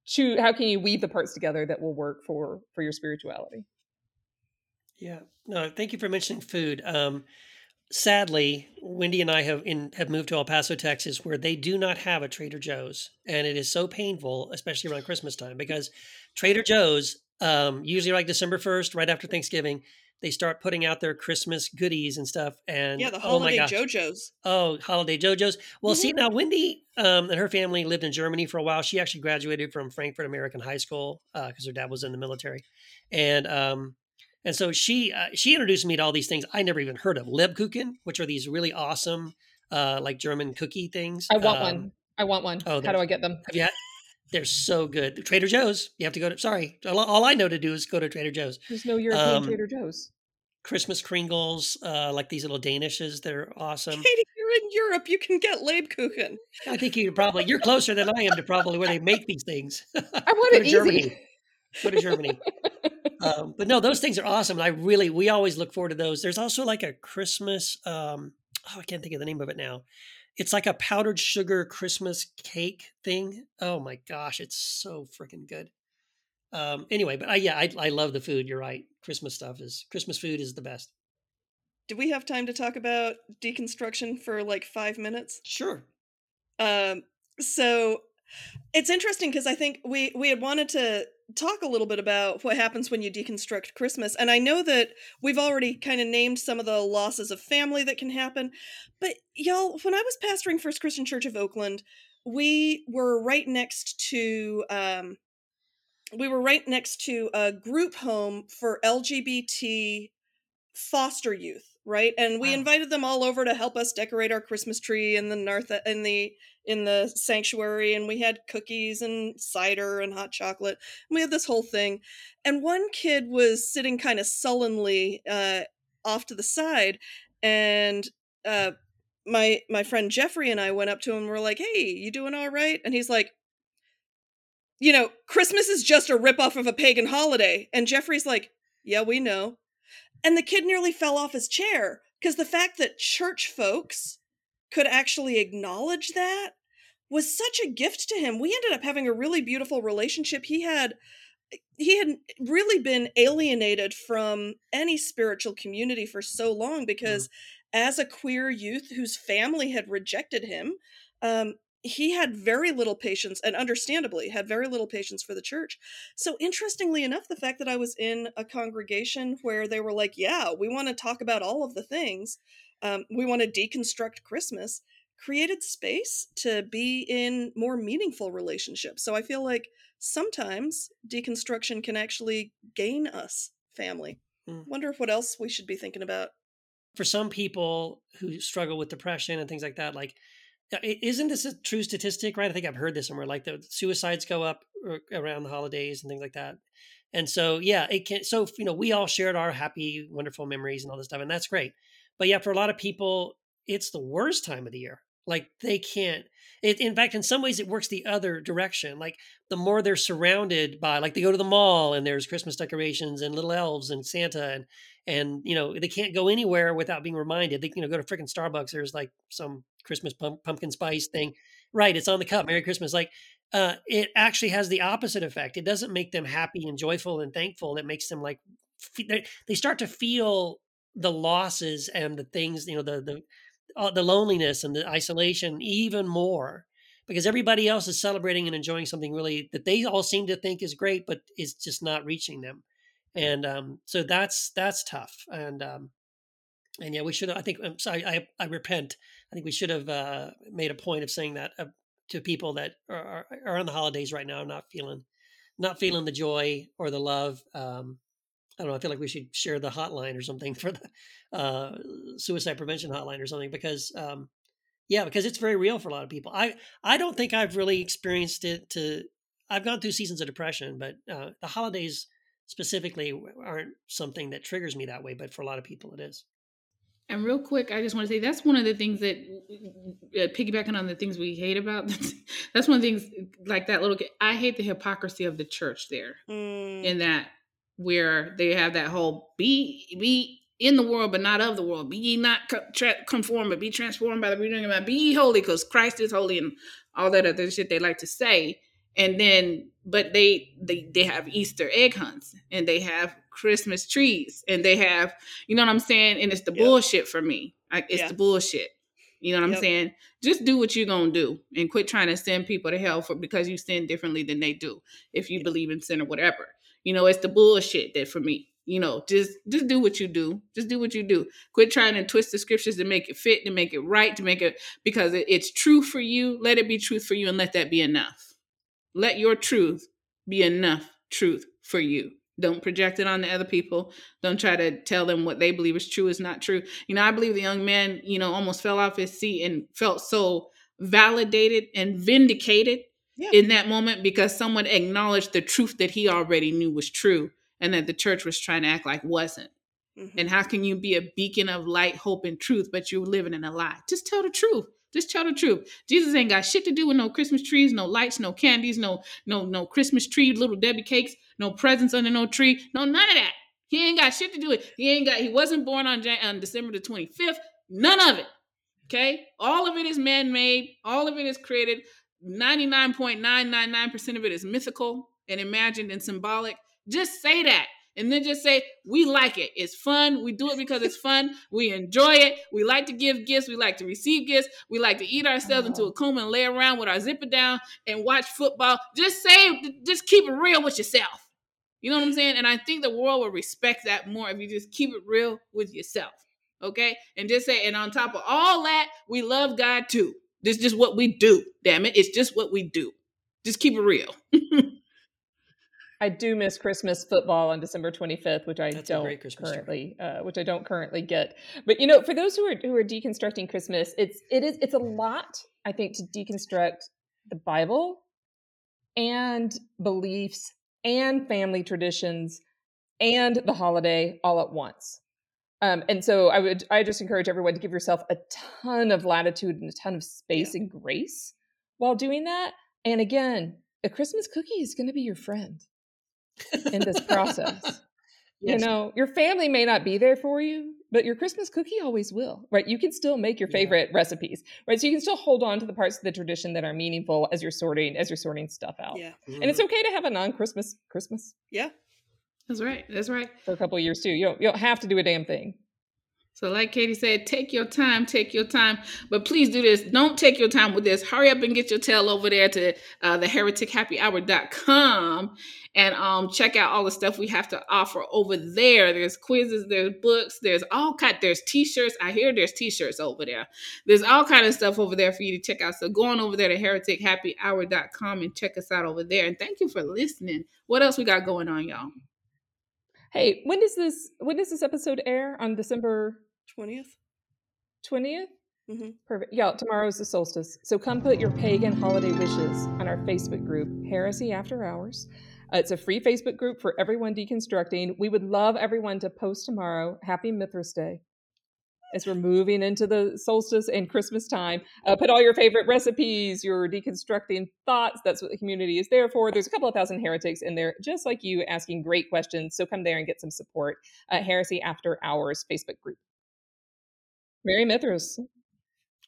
choose? How can you weave the parts together that will work for for your spirituality? Yeah. No, thank you for mentioning food. Um, sadly, Wendy and I have in have moved to El Paso, Texas, where they do not have a Trader Joe's, and it is so painful, especially around Christmas time, because Trader Joe's um, usually like December first, right after Thanksgiving, they start putting out their Christmas goodies and stuff. And yeah, the holiday oh Joe-Joe's. Oh, holiday Joe-Joe's. Well, mm-hmm. see now, Wendy um, and her family lived in Germany for a while. She actually graduated from Frankfurt American High School because uh, her dad was in the military, and um, and so she uh, she introduced me to all these things I never even heard of. Lebkuchen, which are these really awesome uh, like German cookie things. I want um, one. I want one. Oh, how do I get them? Have you had, they're so good. Trader Joe's. You have to go to. Sorry, all, all, I know to do is go to Trader Joe's. There's no European um, Trader Joe's. Christmas Kringles, uh, like these little Danishes. They're awesome. Katie, you're in Europe. You can get Lebkuchen. I think you probably you're closer than I am to probably where they make these things. I want it easy. Germany. Go to Germany. um, but no, those things are awesome. I really, we always look forward to those. There's also like a Christmas. Um, oh, I can't think of the name of it now. It's like a powdered sugar Christmas cake thing. Oh my gosh, it's so freaking good. Um, anyway, but I, yeah, I, I love the food. You're right. Christmas stuff is Christmas food is the best. Do we have time to talk about deconstruction for like five minutes? Sure. Um, so it's interesting because I think we we had wanted to talk a little bit about what happens when you deconstruct Christmas, and I know that we've already kind of named some of the losses of family that can happen. But y'all, when I was pastoring First Christian Church of Oakland, we were right next to um, we were right next to a group home for LGBT foster youth right? And we Wow. invited them all over to help us decorate our christmas tree in the north in the in the sanctuary and we had cookies and cider and hot chocolate. And we had this whole thing. And one kid was sitting kind of sullenly uh off to the side and uh my my friend jeffrey and i went up to him and we're like hey you doing all right? And he's like you know christmas is just a ripoff of a pagan holiday. And jeffrey's like yeah we know and the kid nearly fell off his chair because the fact that church folks could actually acknowledge that was such a gift to him. We ended up having a really beautiful relationship. He had he had really been alienated from any spiritual community for so long because as a queer youth whose family had rejected him, um, he had very little patience and understandably had very little patience for the church. So, interestingly enough, the fact that I was in a congregation where they were like, yeah, we want to talk about all of the things, um, we want to deconstruct Christmas, created space to be in more meaningful relationships. So, I feel like sometimes deconstruction can actually gain us family. Mm. Wonder if what else we should be thinking about. For some people who struggle with depression and things like that, like Isn't this a true statistic, right? I think I've heard this somewhere. Like the suicides go up uh, around the holidays and things like that. And so, yeah, it can. So, you know, we all shared our happy, wonderful memories and all this stuff, and that's great. But yeah, for a lot of people, it's the worst time of the year. Like they can't. It, in fact, in some ways, it works the other direction. Like the more they're surrounded by, like they go to the mall and there's Christmas decorations and little elves and Santa and and you know they can't go anywhere without being reminded. They you know go to freaking Starbucks. There's like some Christmas pump, pumpkin spice thing, right? It's on the cup. Merry Christmas. Like uh, it actually has the opposite effect. It doesn't make them happy and joyful and thankful. It makes them like they, start to feel the losses and the things you know the the the loneliness and the isolation even more because everybody else is celebrating and enjoying something really that they all seem to think is great but is just not reaching them. And um, so that's that's tough. And um, and yeah we should i think i'm sorry i i repent. I think we should have uh, made a point of saying that uh, to people that are, are, are on the holidays right now not feeling not feeling the joy or the love um, I don't know. I feel like we should share the hotline or something for the uh, suicide prevention hotline or something because, um, yeah, because it's very real for a lot of people. I I don't think I've really experienced it. To I've gone through seasons of depression, but uh, the holidays specifically aren't something that triggers me that way. But for a lot of people, it is. And real quick, I just want to say that's one of the things that, uh, piggybacking on the things we hate about, that's one of the things like that little. I hate the hypocrisy of the church there, Mm, in that where they have that whole be be in the world but not of the world. Be ye not tra- conformed, but be transformed by the renewing of mind. Be ye holy, because Christ is holy, and all that other shit they like to say. And then, but they they they have Easter egg hunts, and they have Christmas trees, and they have you know what I'm saying? And it's the Yep. bullshit for me. Like it's the bullshit. You know what I'm saying? Just do what you're gonna do and quit trying to send people to hell for because you sin differently than they do. If you believe in sin or whatever. You know, it's the bullshit that for me. You know, just just do what you do. Just do what you do. Quit trying to twist the scriptures to make it fit, to make it right, to make it because it- it's true for you. Let it be truth for you and let that be enough. Let your truth be enough truth for you. Don't project it on the other people. Don't try to tell them what they believe is true is not true. You know, I believe the young man, you know, almost fell off his seat and felt so validated and vindicated Yeah. in that moment because someone acknowledged the truth that he already knew was true and that the church was trying to act like wasn't. Mhm. And how can you be a beacon of light, hope, and truth, but you're living in a lie? Just tell the truth. Just tell the truth. Jesus ain't got shit to do with no Christmas trees, no lights, no candies, no no no Christmas tree, little Debbie cakes, no presents under no tree, no none of that. He ain't got shit to do with. He ain't got. He wasn't born on Jan- on December the twenty fifth. None of it. Okay, all of it is man made. All of it is created. Ninety nine point nine nine nine percent of it is mythical and imagined and symbolic. Just say that. And then just say, we like it. It's fun. We do it because it's fun. We enjoy it. We like to give gifts. We like to receive gifts. We like to eat ourselves into a coma and lay around with our zipper down and watch football. Just say, just keep it real with yourself. You know what I'm saying? And I think the world will respect that more if you just keep it real with yourself. Okay? And just say, and on top of all that, we love God too. This is just what we do. Damn it. It's just what we do. Just keep it real. I do miss Christmas football on December 25th, which I That's don't great Christmas tree. currently, uh, which I don't currently get. But you know, for those who are who are deconstructing Christmas, it's it is it's a lot, I think, to deconstruct the Bible and beliefs and family traditions and the holiday all at once. Um, and so I would I just encourage everyone to give yourself a ton of latitude and a ton of space and grace while doing that. And again, a Christmas cookie is going to be your friend in this process. Yes. You know, your family may not be there for you, but your Christmas cookie always will, right? You can still make your Yeah. favorite recipes, right? So you can still hold on to the parts of the tradition that are meaningful as you're sorting as you're sorting stuff out. Yeah. And it's okay to have a non-Christmas Christmas Yeah. That's right. That's right. for a couple of years too. You don't you don't have to do a damn thing. So, like Katie said, take your time, take your time. But please do this. Don't take your time with this. Hurry up and get your tail over there to uh, the heretichappyhour.com and um, check out all the stuff we have to offer over there. There's quizzes, there's books, there's all kind. There's t-shirts. I hear there's t-shirts over there. There's all kind of stuff over there for you to check out. So go on over there to heretichappyhour.com and check us out over there. And thank you for listening. What else we got going on, y'all? Hey, when does this when does this episode air? On December 20th? 20th? Mhm. Perfect. Yeah, tomorrow's the solstice. So come put your pagan holiday wishes on our Facebook group, Heresy After Hours. Uh, it's a free Facebook group for everyone deconstructing. We would love everyone to post tomorrow. Happy Mithras Day. As we're moving into the solstice and Christmas time, uh, put all your favorite recipes, your deconstructing thoughts. That's what the community is there for. There's a couple of thousand heretics in there, just like you, asking great questions. So come there and get some support. Uh, Heresy After Hours Facebook group. Merry Mithras.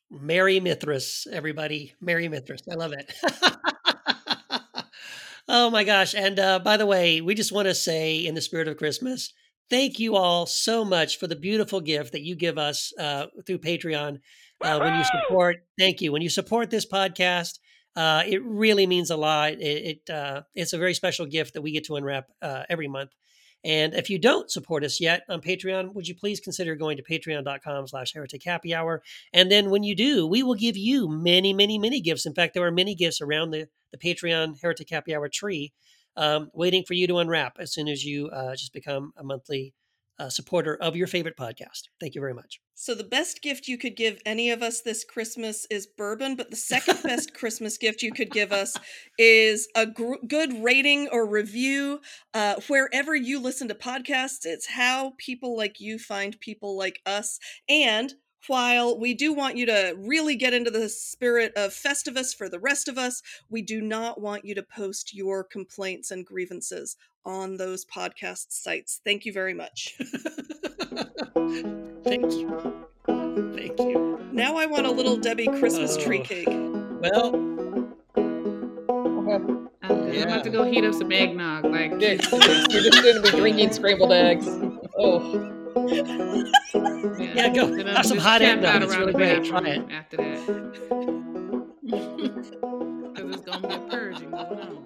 Merry Mithras, everybody. Merry Mithras. I love it. oh my gosh. And uh, by the way, we just want to say, in the spirit of Christmas, thank you all so much for the beautiful gift that you give us uh, through Patreon. Uh, when you support, thank you. When you support this podcast, uh, it really means a lot. It, it uh, it's a very special gift that we get to unwrap uh, every month. And if you don't support us yet on Patreon, would you please consider going to patreon.com slash heretic happy hour? And then when you do, we will give you many, many, many gifts. In fact, there are many gifts around the, the Patreon Heretic Happy Hour tree um, waiting for you to unwrap as soon as you uh, just become a monthly uh, supporter of your favorite podcast. Thank you very much. So the best gift you could give any of us this Christmas is bourbon, but the second best Christmas gift you could give us is a gr- good rating or review uh, wherever you listen to podcasts. It's how people like you find people like us. And while we do want you to really get into the spirit of Festivus for the rest of us, we do not want you to post your complaints and grievances on those podcast sites. Thank you very much. Thank you. Thank you. Now I want a little Debbie Christmas tree Oh. cake. Well, Okay. I'm good. I'm about to go heat up some eggnog. Like, You're just going to be drinking scrambled eggs. Oh, yeah. go. Then Have some hot end though. It's really great. Try it. After that. Because it's going to be a purging going on.